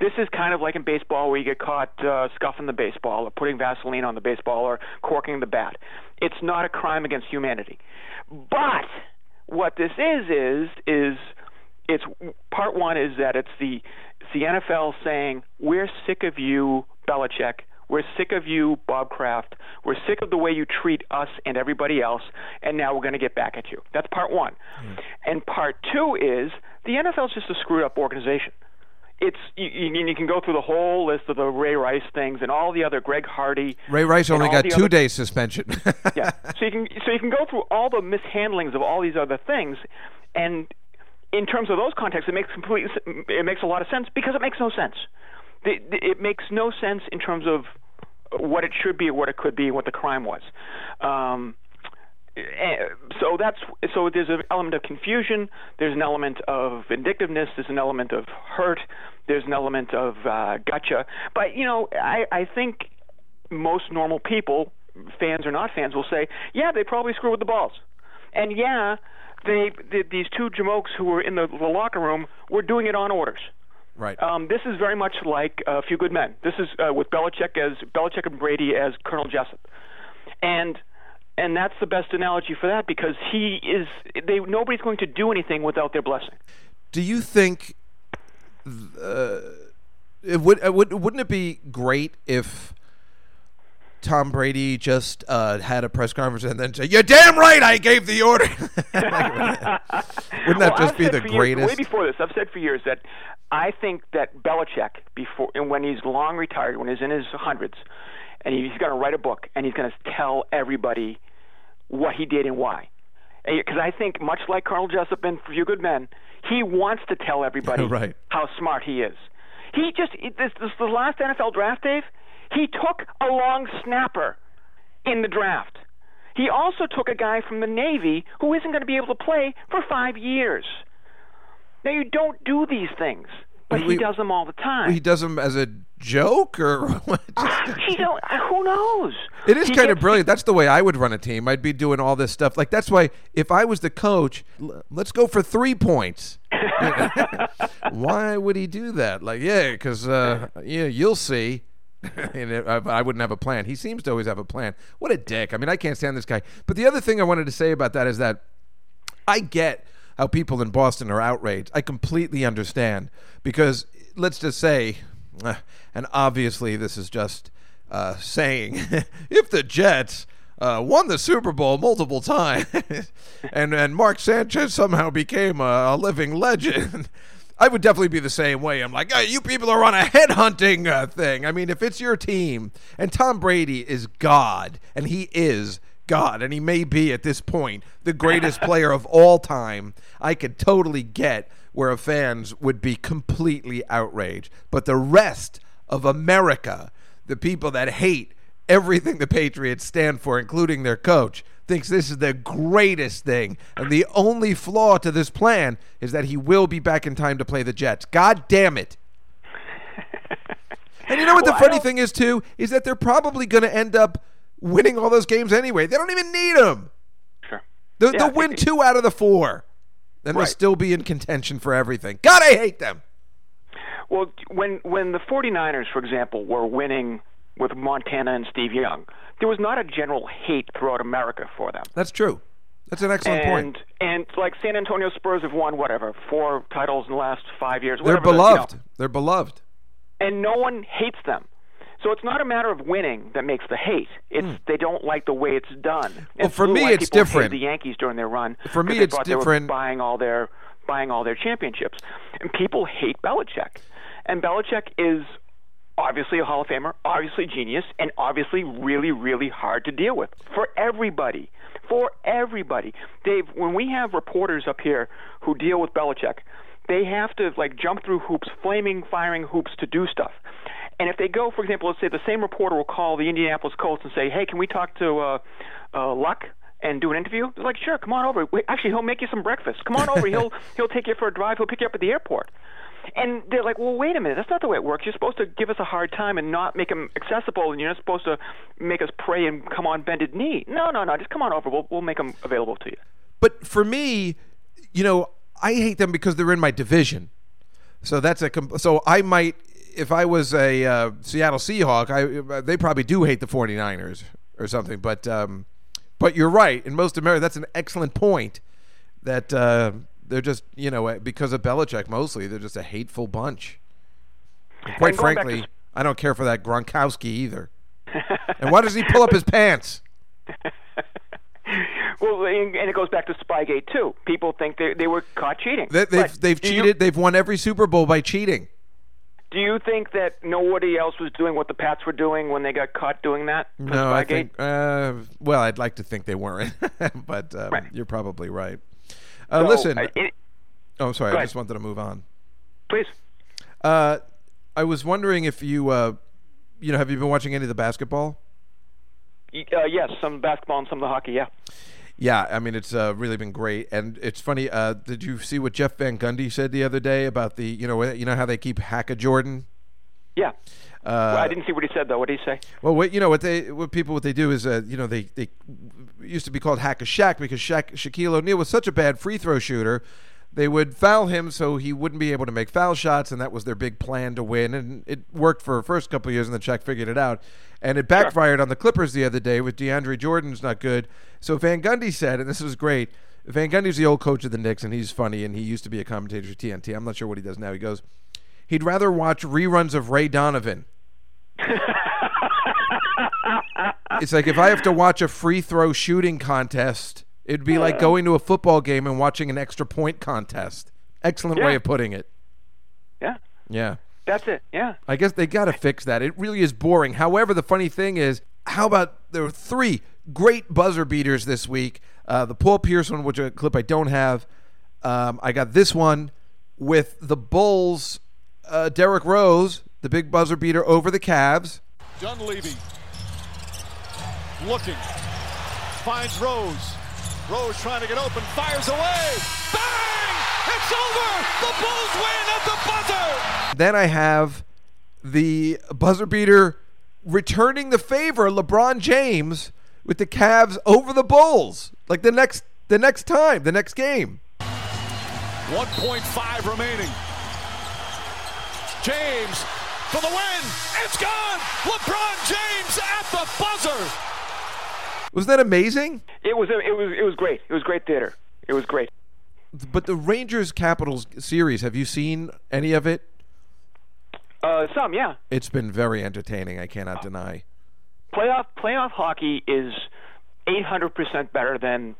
This is kind of like in baseball where you get caught uh, scuffing the baseball or putting Vaseline on the baseball or corking the bat. It's not a crime against humanity. But what this is is is it's part one is that it's the it's the NFL saying we're sick of you, Belichick. We're sick of you, Bob Kraft. We're sick of the way you treat us and everybody else, and now we're going to get back at you. That's part one. Hmm. And part two is the NFL is just a screwed up organization. it's you, you, you can go through the whole list of the Ray Rice things and all the other Greg Hardy. Ray Rice only got two other- days suspension. yeah. So you can so you can go through all the mishandlings of all these other things, and in terms of those contexts, it makes complete it makes a lot of sense because it makes no sense. The, the, it makes no sense in terms of what it should be, what it could be, what the crime was. Um, eh, so that's so there's an element of confusion. There's an element of vindictiveness. There's an element of hurt. There's an element of uh, gotcha. But you know, I, I think most normal people, fans or not fans, will say, yeah, they probably screw with the balls, and yeah, they, the these two jamokes who were in the, the locker room were doing it on orders. Right. Um, this is very much like A Few Good Men. This is uh, with Belichick as Belichick and Brady as Colonel Jessup, and and that's the best analogy for that because he is. They nobody's going to do anything without their blessing. Do you think uh, it would, uh, would wouldn't it be great if Tom Brady just uh, had a press conference and then say, "You're damn right, I gave the order." wouldn't that Well, just I've be the for years- greatest? way before this, I've said for years that I think that Belichick, before and when he's long retired, when he's in his hundreds, and he's going to write a book and he's going to tell everybody what he did and why. Because I think, much like Colonel Jessup in Few Good Men, he wants to tell everybody Right. how smart he is. He just this, this the last NFL draft, Dave. He took a long snapper in the draft. He also took a guy from the Navy who isn't going to be able to play for five years. Now you don't do these things, but We- he does them all the time. he does them as a joke, or what? Just- he don't. Who knows? It is He kind of brilliant. That's the way I would run a team. I'd be doing all this stuff. Like that's why if I was the coach, let's go for three points. why would he do that? Like, yeah, because uh, yeah, you'll see. and it, I, I wouldn't have a plan. He seems to always have a plan. What a dick. I mean, I can't stand this guy. But the other thing I wanted to say about that is that I get how people in Boston are outraged. I completely understand because let's just say, uh, and obviously this is just uh, saying, if the Jets uh, won the Super Bowl multiple times, and and Mark Sanchez somehow became a, a living legend. I would definitely be the same way. I'm like, "Hey, you people are on a headhunting uh, thing. I mean, if it's your team, and Tom Brady is God, and he is God, and he may be at this point the greatest player of all time, I could totally get where fans would be completely outraged. But the rest of America, the people that hate everything the Patriots stand for, including their coach, thinks this is the greatest thing. And the only flaw to this plan is that he will be back in time to play the Jets. God damn it. And you know what Well, the funny thing is too is that they're probably going to end up winning all those games anyway. They don't even need them. Sure. They'll, Yeah, they'll win two out of the four. Then they'll still be in contention for everything. God, I hate them. Well, when when the 49ers, for example, were winning with Montana and Steve Young, there was not a general hate throughout America for them. That's true. That's an excellent and point. and like San Antonio Spurs have won whatever four titles in the last five years. They're whatever the- you know. beloved. They're beloved. and no one hates them. So it's not a matter of winning that makes the hate. It's they don't like the way it's done. Hmm. Well, for me, it's different. The Yankees during their run. For me, it's thought they were different. buying all their buying all their championships, and people hate Belichick. And Belichick is obviously a Hall of Famer, obviously genius, and obviously really, really hard to deal with for everybody. For everybody, Dave. When we have reporters up here who deal with Belichick, they have to like jump through hoops, flaming, firing hoops to do stuff. And if they go, for example, let's say the same reporter will call the Indianapolis Colts and say, "Hey, can we talk to uh, uh, Luck and do an interview?" They're like, "Sure, come on over. Wait, actually, he'll make you some breakfast. Come on over. he'll he'll take you for a drive. He'll pick you up at the airport." And they're like, "Well, wait a minute. That's not the way it works. You're supposed to give us a hard time and not make him accessible, and you're not supposed to make us pray and come on bended knee. No, no, no. Just come on over. We'll we'll make them available to you." But for me, you know, I hate them because they're in my division. So that's a com- so I might if I was a uh, Seattle Seahawk, I they probably do hate the 49ers or something, but um, but you're right. In most America, that's an excellent point that uh, they're just, you know, because of Belichick mostly, they're just a hateful bunch. Quite to frankly, s- I don't care for that Gronkowski either. and why does he pull up his pants? Well, and it goes back to Spygate too. People think they they were caught cheating. They, they've But they've you- cheated. They've won every Super Bowl by cheating. Do you think that nobody else was doing what the Pats were doing when they got caught doing that? No, I think. Uh, well, I'd like to think they weren't, but um, Right. you're probably right. Uh, So, listen. uh, it- oh, sorry. I ahead. just wanted to move on. please. Uh, I was wondering if you, uh, you know, have you been watching any of the basketball? Uh, yes, some basketball and some of the hockey. Yeah. Yeah, I mean it's uh, really been great, and it's funny. Uh, did you see what Jeff Van Gundy said the other day about the, you know, you know how they keep Hacka Jordan? Yeah. Uh, Well, I didn't see what he said though. What did he say? Well, what you know what they what people what they do is uh, you know they they used to be called hack a Shaq because Shaq, Shaquille O'Neal was such a bad free throw shooter. They would foul him so he wouldn't be able to make foul shots, and that was their big plan to win. And it worked for the first couple of years, and then Shaq figured it out. And it backfired on the Clippers the other day with DeAndre Jordan's not good. So Van Gundy said, and this was great. Van Gundy's the old coach of the Knicks, and he's funny, and he used to be a commentator for TNT. I'm not sure what he does now. He goes, he'd rather watch reruns of Ray Donovan it's like if I have to watch a free throw shooting contest, it'd be like going to a football game and watching an extra point contest. Excellent way of putting it. Yeah. Yeah. That's it. Yeah. I guess they got to fix that. It really is boring. However, the funny thing is, how about there were three great buzzer beaters this week? Uh, the Paul Pierce one, which a clip I don't have. Um, I got this one with the Bulls, uh, Derrick Rose, the big buzzer beater over the Cavs. Dunleavy looking, finds Rose. Rose trying to get open, fires away. Bang! It's over! The Bulls win at the buzzer! Then I have the buzzer beater returning the favor, LeBron James, with the Cavs over the Bulls. Like the next the next time, the next game. 1.5 remaining. James for the win. It's gone! LeBron James at the buzzer! Was that amazing? It was. It was. It was great. It was great theater. It was great. But the Rangers Capitals series, have you seen any of it? Uh, some, yeah. It's been very entertaining, I cannot deny. Playoff playoff hockey is 800% better than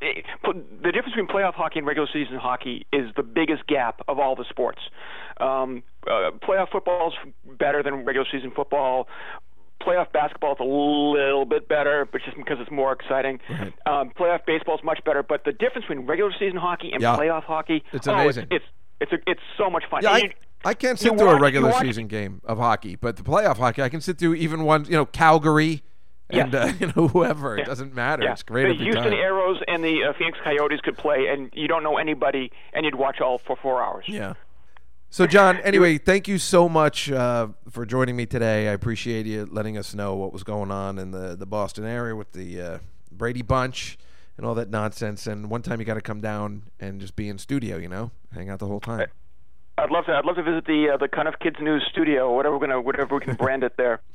it, the difference between playoff hockey and regular season hockey is the biggest gap of all the sports. Um, uh, playoff football is better than regular season football. Playoff basketball is a little bit better, but just because it's more exciting. Um, playoff baseball is much better, but the difference between regular season hockey and Yeah. playoff hockey, It's oh, amazing. It's it's it's, a, it's so much fun. Yeah, I, can't you sit through a you regular season game of hockey, but the playoff hockey, I can sit through even one, you know, Calgary and Yeah. uh, you know whoever. It doesn't matter. Yeah. It's great The Houston time. Aeros and the uh, Phoenix Coyotes could play, and you don't know anybody, and you'd watch all for four hours. Yeah. So, John, anyway, thank you so much uh, for joining me today. I appreciate you letting us know what was going on in the, the Boston area with the uh, Brady Bunch and all that nonsense. And one time you got to come down and just be in studio, you know, hang out the whole time. I'd love to. I'd love to visit the uh, the Cuniff Kids News studio, or whatever we're gonna, whatever we can brand it there.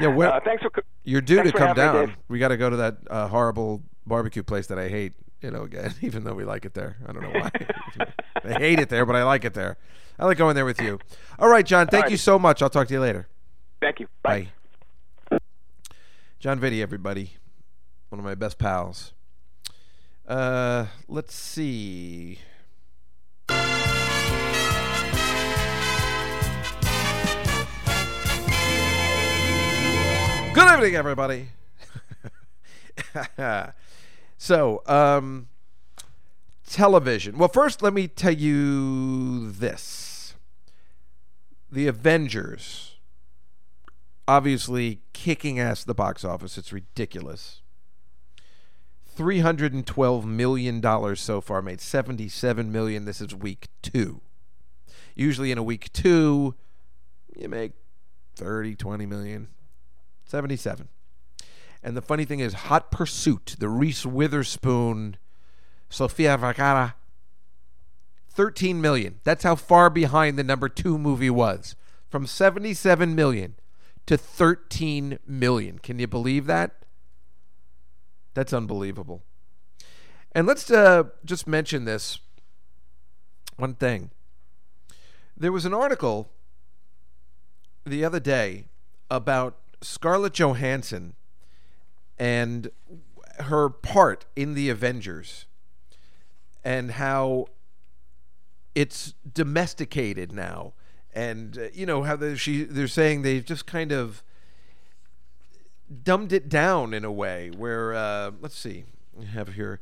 Yeah, well, Uh, thanks for. you're due to come having me, down. We got to go to that uh, horrible barbecue place that I hate, you know, again, even though we like it there. I don't know why. I hate it there, but I like it there. I like going there with you. All right, John, thank right. you so much. I'll talk to you later. Thank you. Bye. Bye. John Vitti, everybody. One of my best pals. Uh, let's see. Good evening, everybody. so, um, television. Well, first, let me tell you this The Avengers obviously kicking ass at the box office. It's ridiculous. $312 million so far, made 77 million. This is week two. Usually in a week two, you make 30, 20 million. 77. And the funny thing is, Hot Pursuit, the Reese Witherspoon, Sofia Vergara, 13 million. That's how far behind the number two movie was. From 77 million to 13 million. Can you believe that? That's unbelievable. And let's uh, just mention this one thing. There was an article the other day about Scarlett Johansson and her part in the Avengers and how it's domesticated now and uh, you know how they she they're saying they've just kind of dumbed it down in a way where uh, let's see I have here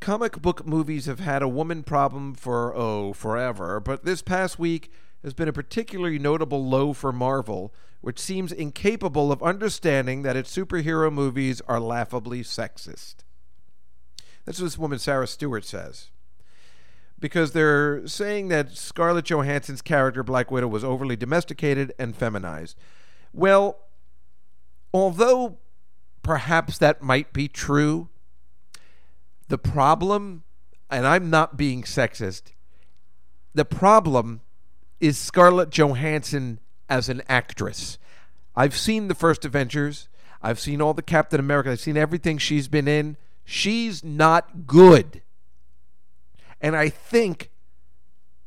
comic book movies have had a woman problem for oh forever but this past week has been a particularly notable low for marvel which seems incapable of understanding that its superhero movies are laughably sexist that's what this woman sarah stewart says because they're saying that Scarlett Johansson's character Black Widow was overly domesticated and feminized. Well, although perhaps that might be true, the problem, and I'm not being sexist, the problem is Scarlett Johansson as an actress. I've seen the first Avengers. I've seen all the Captain America. I've seen everything she's been in. She's not good. And I think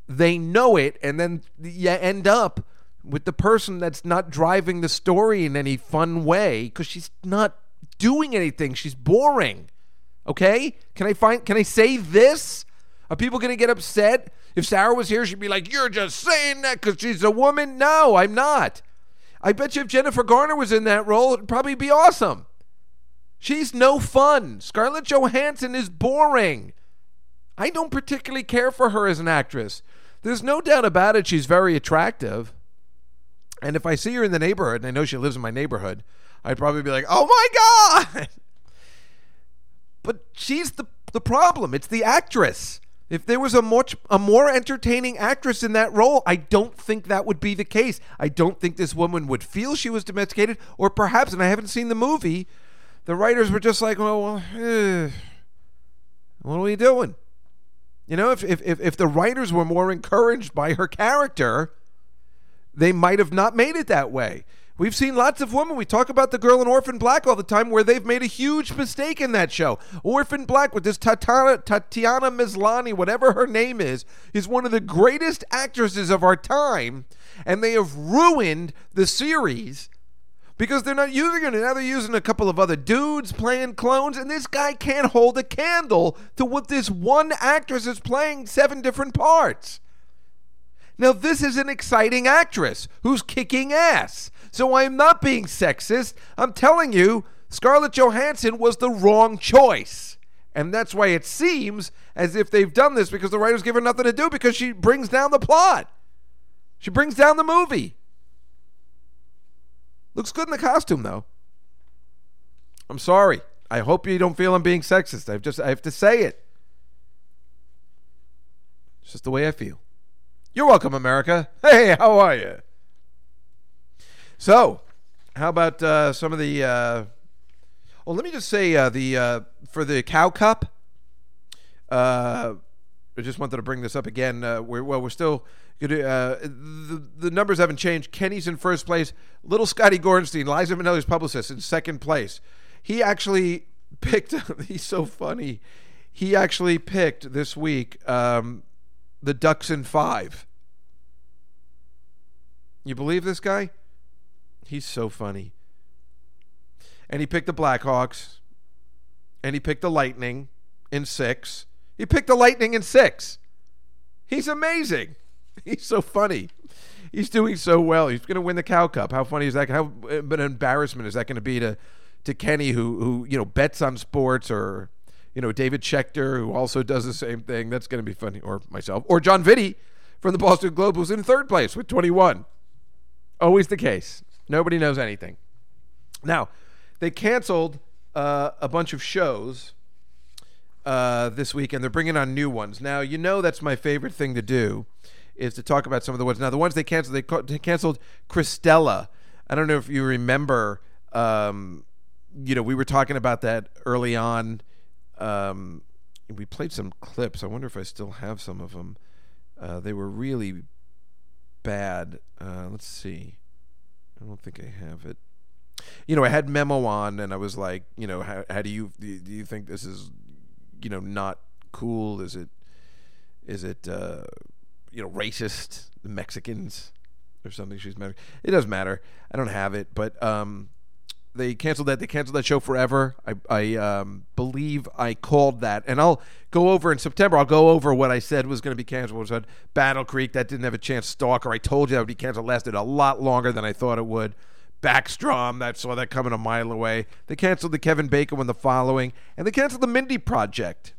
they know it, and then you end up with the person that's not driving the story in any fun way because she's not doing anything. She's boring. Okay? Can I find can I say this? Are people going to get upset? If Sarah was here, she'd be like, "You're just saying that cuz she's a woman." No, I'm not. I bet you if Jennifer Garner was in that role, it'd probably be awesome. She's no fun. Scarlett Johansson is boring. I don't particularly care for her as an actress. There's no doubt about it, she's very attractive. And if I see her in the neighborhood, and I know she lives in my neighborhood, I'd probably be like, oh my God! But she's the, the problem. It's the actress. If there was a much a more entertaining actress in that role, I don't think that would be the case. I don't think this woman would feel she was domesticated, or perhaps, and I haven't seen the movie, the writers were just like, well, eh, what are we doing? You know, if, if, if the writers were more encouraged by her character, they might have not made it that way. We've seen lots of women. We talk about the girl in Orphan Black all the time where they've made a huge mistake in that show. Orphan Black with this Tatiana, Tatiana Maslany, whatever her name is, is one of the greatest actresses of our time, and they have ruined the series because they're not using her. Now they're using a couple of other dudes playing clones, and this guy can't hold a candle to what this one actress is playing seven different parts. Now, this is an exciting actress who's kicking ass. So I'm not being sexist. I'm telling you, Scarlett Johansson was the wrong choice. And that's why it seems as if they've done this because the writers give her nothing to do because she brings down the plot. She brings down the movie. Looks good in the costume, though. I'm sorry. I hope you don't feel I'm being sexist. I've just I have to say it. It's just the way I feel. You're welcome, America. Hey, how are you? So, how about uh, some of the? Uh, well, let me just say uh, the uh, for the Cow Cup. Uh, I just wanted to bring this up again. Uh, we're, well, we're still the, the numbers haven't changed. Kenny's in first place. Little Scotty Gorenstein, Liza Minnelli's publicist, in second place. He actually picked. he's so funny. He actually picked this week um, the Ducks in five. You believe this guy? He's so funny. And he picked the Blackhawks. And he picked the Lightning in six. He picked the Lightning in six. He's amazing. He's so funny. He's doing so well. He's going to win the Cow Cup. How funny is that? How but an embarrassment is that going to be to to Kenny, who who you know bets on sports, or you know David Schechter, who also does the same thing. That's going to be funny. Or myself, or John Vitti from the Boston Globe, who's in third place with 21. Always the case. Nobody knows anything. Now, they canceled uh, a bunch of shows uh, this week, and they're bringing on new ones. Now, you know that's my favorite thing to do is to talk about some of the ones. Now, the ones they canceled, they, ca- they canceled Cristela. I don't know if you remember. Um, you know, we were talking about that early on. Um, we played some clips. I wonder if I still have some of them. Uh, they were really bad. Uh, let's see. I don't think I have it. You know, I had Memo on, and I was like, you know, how, how do you do you think this is, you know, not cool? Is it, is it, uh, you know, racist? The Mexicans or something? She's Mexican. It doesn't matter. I don't have it, but um, they canceled that. They canceled that show forever. I, I um, believe I called that, and I'll go over in September. I'll go over what I said was going to be canceled. Was on Battle Creek that didn't have a chance. Stalker, I told you that would be canceled. Lasted a lot longer than I thought it would. Backstrom, that saw that coming a mile away. They canceled the Kevin Bacon one the following, and they canceled the Mindy Project.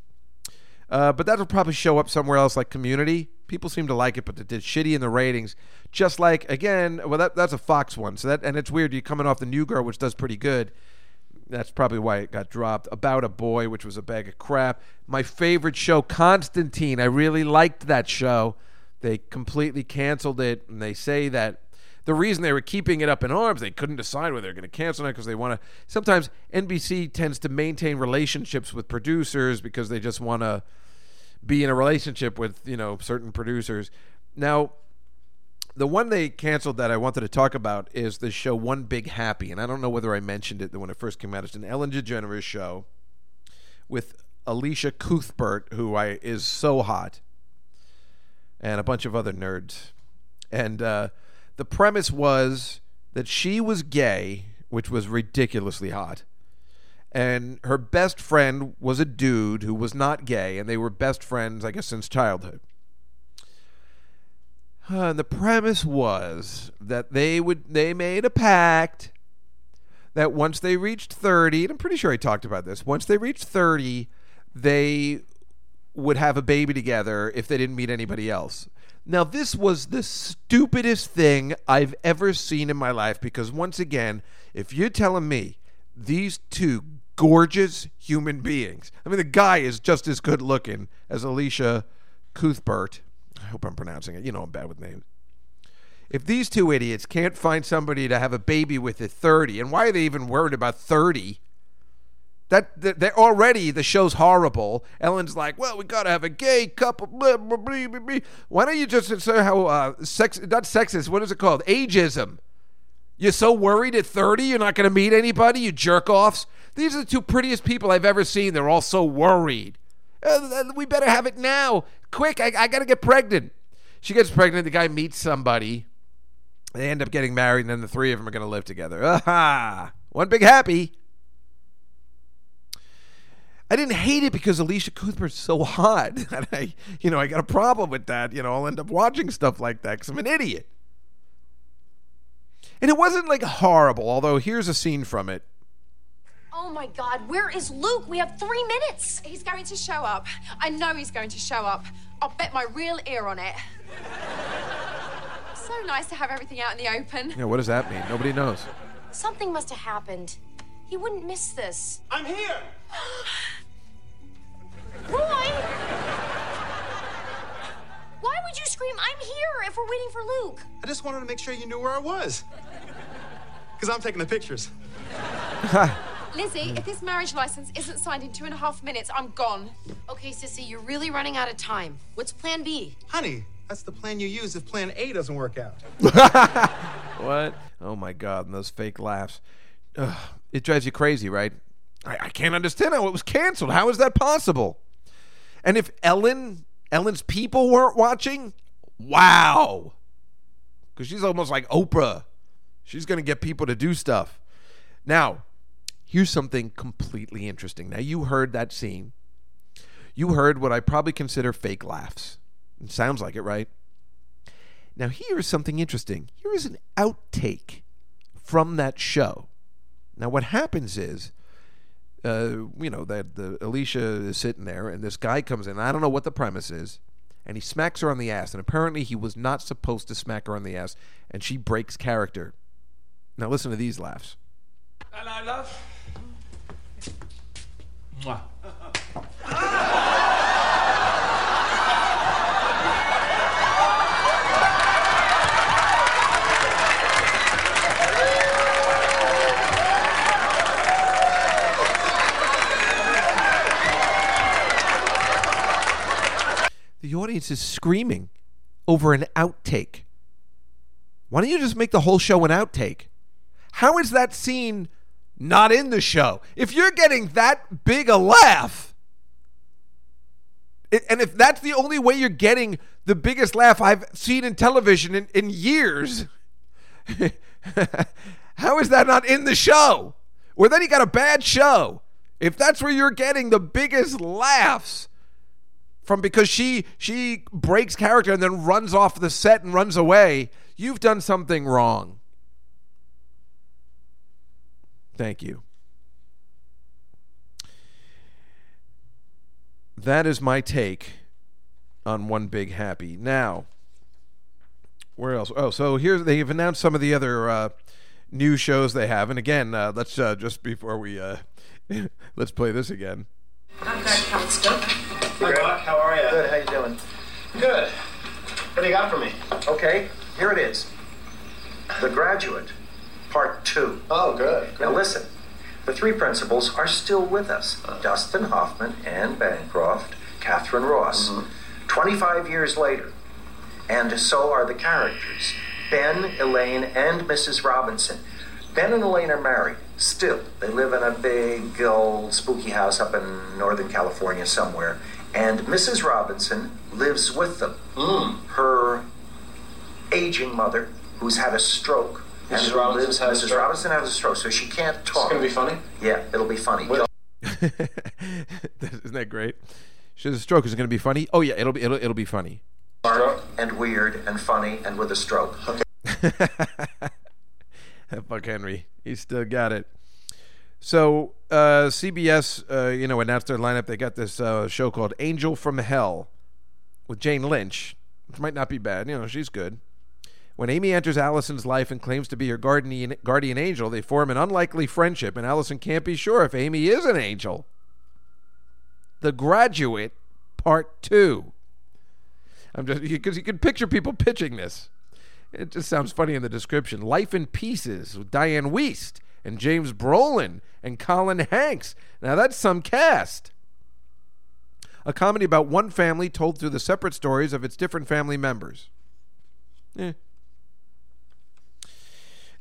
Uh, but that'll probably show up somewhere else like Community. People seem to like it, but it did shitty in the ratings. Just like again, well, that that's a Fox one. So that and it's weird. You're coming off the New Girl, which does pretty good. That's probably why it got dropped. About a Boy, which was a bag of crap. My favorite show, Constantine. I really liked that show. They completely canceled it, and they say that the reason they were keeping it up in arms, they couldn't decide whether they're going to cancel it because they want to. Sometimes NBC tends to maintain relationships with producers because they just want to be in a relationship with you know certain producers. Now, the one they canceled that I wanted to talk about is the show One Big Happy, and I don't know whether I mentioned it when it first came out. It's an Ellen DeGeneres show with Elisha Cuthbert, who I is so hot, and a bunch of other nerds, and. uh the premise was that she was gay, which was ridiculously hot. And her best friend was a dude who was not gay, and they were best friends, I guess, since childhood. And the premise was that they would they made a pact that once they reached 30, and I'm pretty sure I talked about this, once they reached 30, they would have a baby together if they didn't meet anybody else. Now, this was the stupidest thing I've ever seen in my life because, once again, if you're telling me these two gorgeous human beings, I mean, the guy is just as good looking as Elisha Cuthbert. I hope I'm pronouncing it. You know, I'm bad with names. If these two idiots can't find somebody to have a baby with at 30, and why are they even worried about 30? That, they're already the show's horrible. Ellen's like, well, we gotta have a gay couple. Why don't you just say how uh, sex? Not sexist. What is it called? Ageism. You're so worried at 30 you're not gonna meet anybody. You jerk offs. These are the two prettiest people I've ever seen. They're all so worried. Uh, we better have it now. Quick! I, I gotta get pregnant. She gets pregnant. The guy meets somebody. They end up getting married, and then the three of them are gonna live together. Aha! One big happy. I didn't hate it because Elisha Cuthbert's so hot. And I, you know, I got a problem with that. You know, I'll end up watching stuff like that because I'm an idiot. And it wasn't like horrible, although here's a scene from it. Oh my god, where is Luke? We have three minutes. He's going to show up. I know he's going to show up. I'll bet my real ear on it. so nice to have everything out in the open. Yeah, what does that mean? Nobody knows. Something must have happened. He wouldn't miss this. I'm here. Roy! Why would you scream, I'm here, if we're waiting for Luke? I just wanted to make sure you knew where I was. Because I'm taking the pictures. Lizzie, if this marriage license isn't signed in two and a half minutes, I'm gone. Okay, Sissy, you're really running out of time. What's plan B? Honey, that's the plan you use if plan A doesn't work out. What? Oh my God, and those fake laughs. Ugh, it drives you crazy, right? I, I can't understand how it was canceled. How is that possible? And if Ellen, Ellen's people weren't watching, wow. Because she's almost like Oprah. She's going to get people to do stuff. Now, here's something completely interesting. Now, you heard that scene. You heard what I probably consider fake laughs. It sounds like it, right? Now, here is something interesting. Here is an outtake from that show. Now, what happens is, uh, you know, that the Elisha is sitting there, and this guy comes in. I don't know what the premise is, and he smacks her on the ass. And apparently, he was not supposed to smack her on the ass, and she breaks character. Now, listen to these laughs. Hello, love. Mwah. The audience is screaming over an outtake. Why don't you just make the whole show an outtake? How is that scene not in the show? If you're getting that big a laugh, and if that's the only way you're getting the biggest laugh I've seen in television in, in years, how is that not in the show? Or then you got a bad show. If that's where you're getting the biggest laughs from because she she breaks character and then runs off the set and runs away, you've done something wrong. Thank you. That is my take on One Big Happy. Now, where else? Oh, so here they've announced some of the other uh, new shows they have, and again, uh, let's uh, just before we uh, let's play this again. I'm. Hi, Buck. How are you? Good. How you doing? Good. What do you got for me? Okay, here it is. The Graduate, Part Two. Oh, good. Now listen. The three principals are still with us: Dustin Hoffman, Anne Bancroft, Katharine Ross. Mm-hmm. 25 years later, and so are the characters Ben, Elaine, and Mrs. Robinson. Ben and Elaine are married. Still, they live in a big, old, spooky house up in Northern California somewhere. And Mrs. Robinson lives with them. Hmm. Her aging mother, who's had a stroke. Mrs. who Robinson lives- had a Mrs. stroke? Robinson has a stroke, so she can't talk. It's gonna be funny? Yeah, it'll be funny. Isn't that great? She has a stroke. Is it going to be funny? Oh yeah, it'll be it'll, it'll be funny. Dark and weird and funny and with a stroke. Okay. Buck Henry. he still got it. So uh, CBS, uh, you know, announced their lineup. They got this uh, show called Angel from Hell with Jane Lynch, which might not be bad. You know, she's good. When Amy enters Allison's life and claims to be her guardian, guardian angel, they form an unlikely friendship, and Allison can't be sure if Amy is an angel. The Graduate, Part Two. I'm just because you can picture people pitching this. It just sounds funny in the description. Life in Pieces with Dianne Wiest and James Brolin and Colin Hanks. Now that's some cast. A comedy about one family told through the separate stories of its different family members. Eh.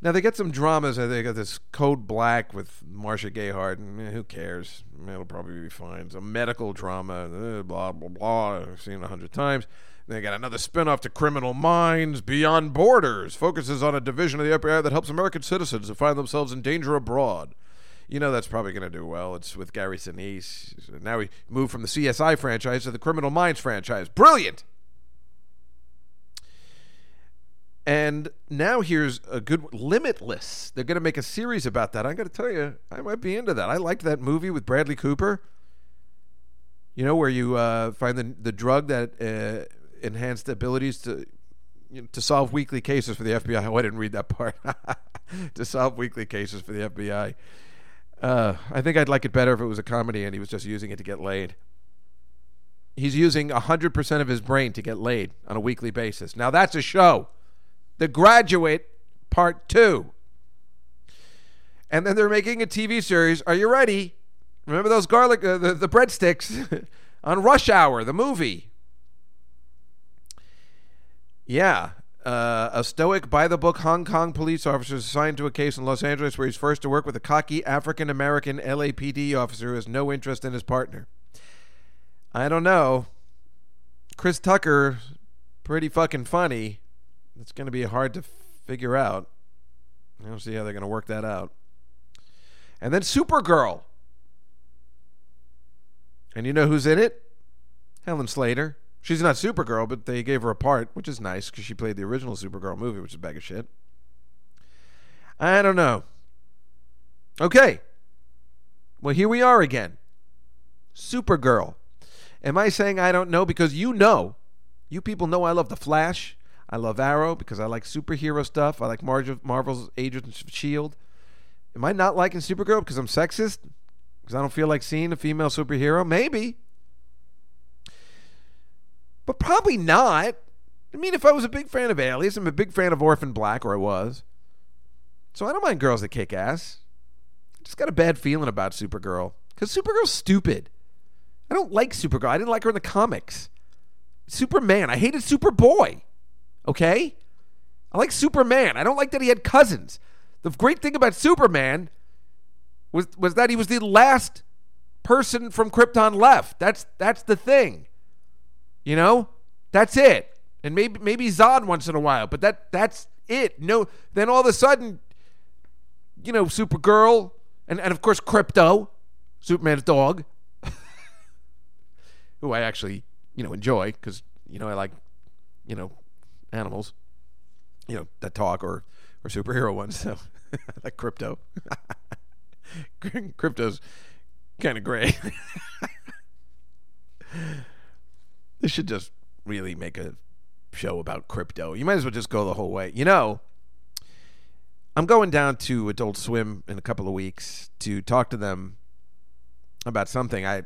Now they get some dramas. uh, They got this Code Black with Marcia Gay Harden, and eh, who cares? It'll probably be fine. It's a medical drama, eh, blah blah blah. I've seen it a hundred times. They got another spin-off to Criminal Minds Beyond Borders. Focuses on a division of the FBI that helps American citizens who find themselves in danger abroad. You know that's probably going to do well. It's with Gary Sinise. Now we move from the CSI franchise to the Criminal Minds franchise. Brilliant. And now here's a good Limitless. They're going to make a series about that. I got to tell you, I might be into that. I liked that movie with Bradley Cooper. You know where you uh, find the the drug that uh, enhanced abilities to you know, to solve weekly cases for the FBI. Oh, I didn't read that part. to solve weekly cases for the FBI. Uh, I think I'd like it better if it was a comedy and he was just using it to get laid. He's using 100% of his brain to get laid on a weekly basis. Now that's a show. The Graduate Part 2. And then they're making a TV series. Are you ready? Remember those garlic, uh, the, the breadsticks on Rush Hour, the movie? Yeah. Uh, a stoic, by the book Hong Kong police officer is assigned to a case in Los Angeles where he's forced to work with a cocky African American LAPD officer who has no interest in his partner. I don't know. Chris Tucker, pretty fucking funny. It's going to be hard to figure out. I don't see how they're going to work that out. And then Supergirl. And you know who's in it? Helen Slater. She's not Supergirl, but they gave her a part, which is nice because she played the original Supergirl movie, which is a bag of shit. I don't know. Okay. Well, here we are again. Supergirl. Am I saying I don't know? Because you know. You people know I love The Flash. I love Arrow because I like superhero stuff. I like Marge- Marvel's Agents of S.H.I.E.L.D. Am I not liking Supergirl because I'm sexist? Because I don't feel like seeing a female superhero? Maybe. But probably not. I mean, if I was a big fan of Alias, I'm a big fan of Orphan Black, or I was. So I don't mind girls that kick ass. I just got a bad feeling about Supergirl. Because Supergirl's stupid. I don't like Supergirl. I didn't like her in the comics. Superman. I hated Superboy. Okay? I like Superman. I don't like that he had cousins. The great thing about Superman was was that he was the last person from Krypton left. That's that's the thing. You know? That's it. And maybe maybe Zod once in a while, but that that's it. No then all of a sudden you know, Supergirl And, and of course, Krypto, Superman's dog, who I actually, you know, enjoy because, you know, I like, you know, animals, you know, that talk or, or superhero ones. So like Krypto. Krypto's kind of gray. They should just really make a show about Krypto. You might as well just go the whole way. You know, I'm going down to Adult Swim in a couple of weeks to talk to them about something. I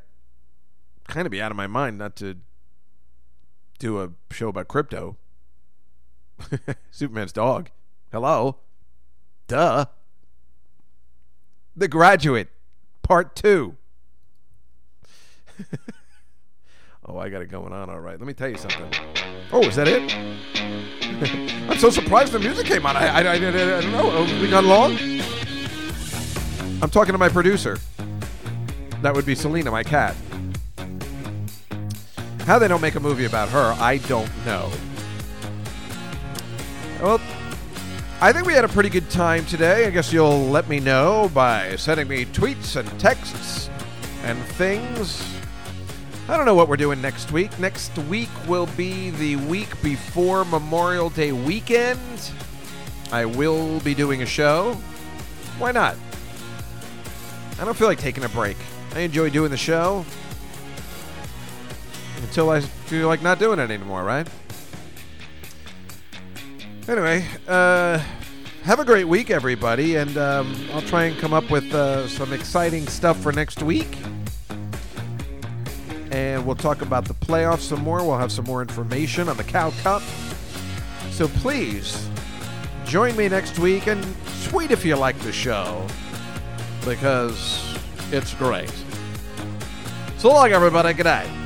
kind of be out of my mind not to do a show about Krypto. Superman's dog. Hello. Duh. The Graduate, Part 2. oh, I got it going on all right. Let me tell you something. Oh, is that it? I'm so surprised the music came on. I, I, I, I don't know. Have we gone long? I'm talking to my producer. That would be Selena, my cat. How they don't make a movie about her, I don't know. Well, I think we had a pretty good time today. I guess you'll let me know by sending me tweets and texts and things. I don't know what we're doing next week. Next week will be the week before Memorial Day weekend. I will be doing a show. Why not? I don't feel like taking a break. I enjoy doing the show until I feel like not doing it anymore, right? Anyway, uh, have a great week, everybody, and um, I'll try and come up with uh, some exciting stuff for next week. And we'll talk about the playoffs some more. We'll have some more information on the Cow Cup. So please join me next week and tweet if you like the show because it's great. So long, everybody. Good night.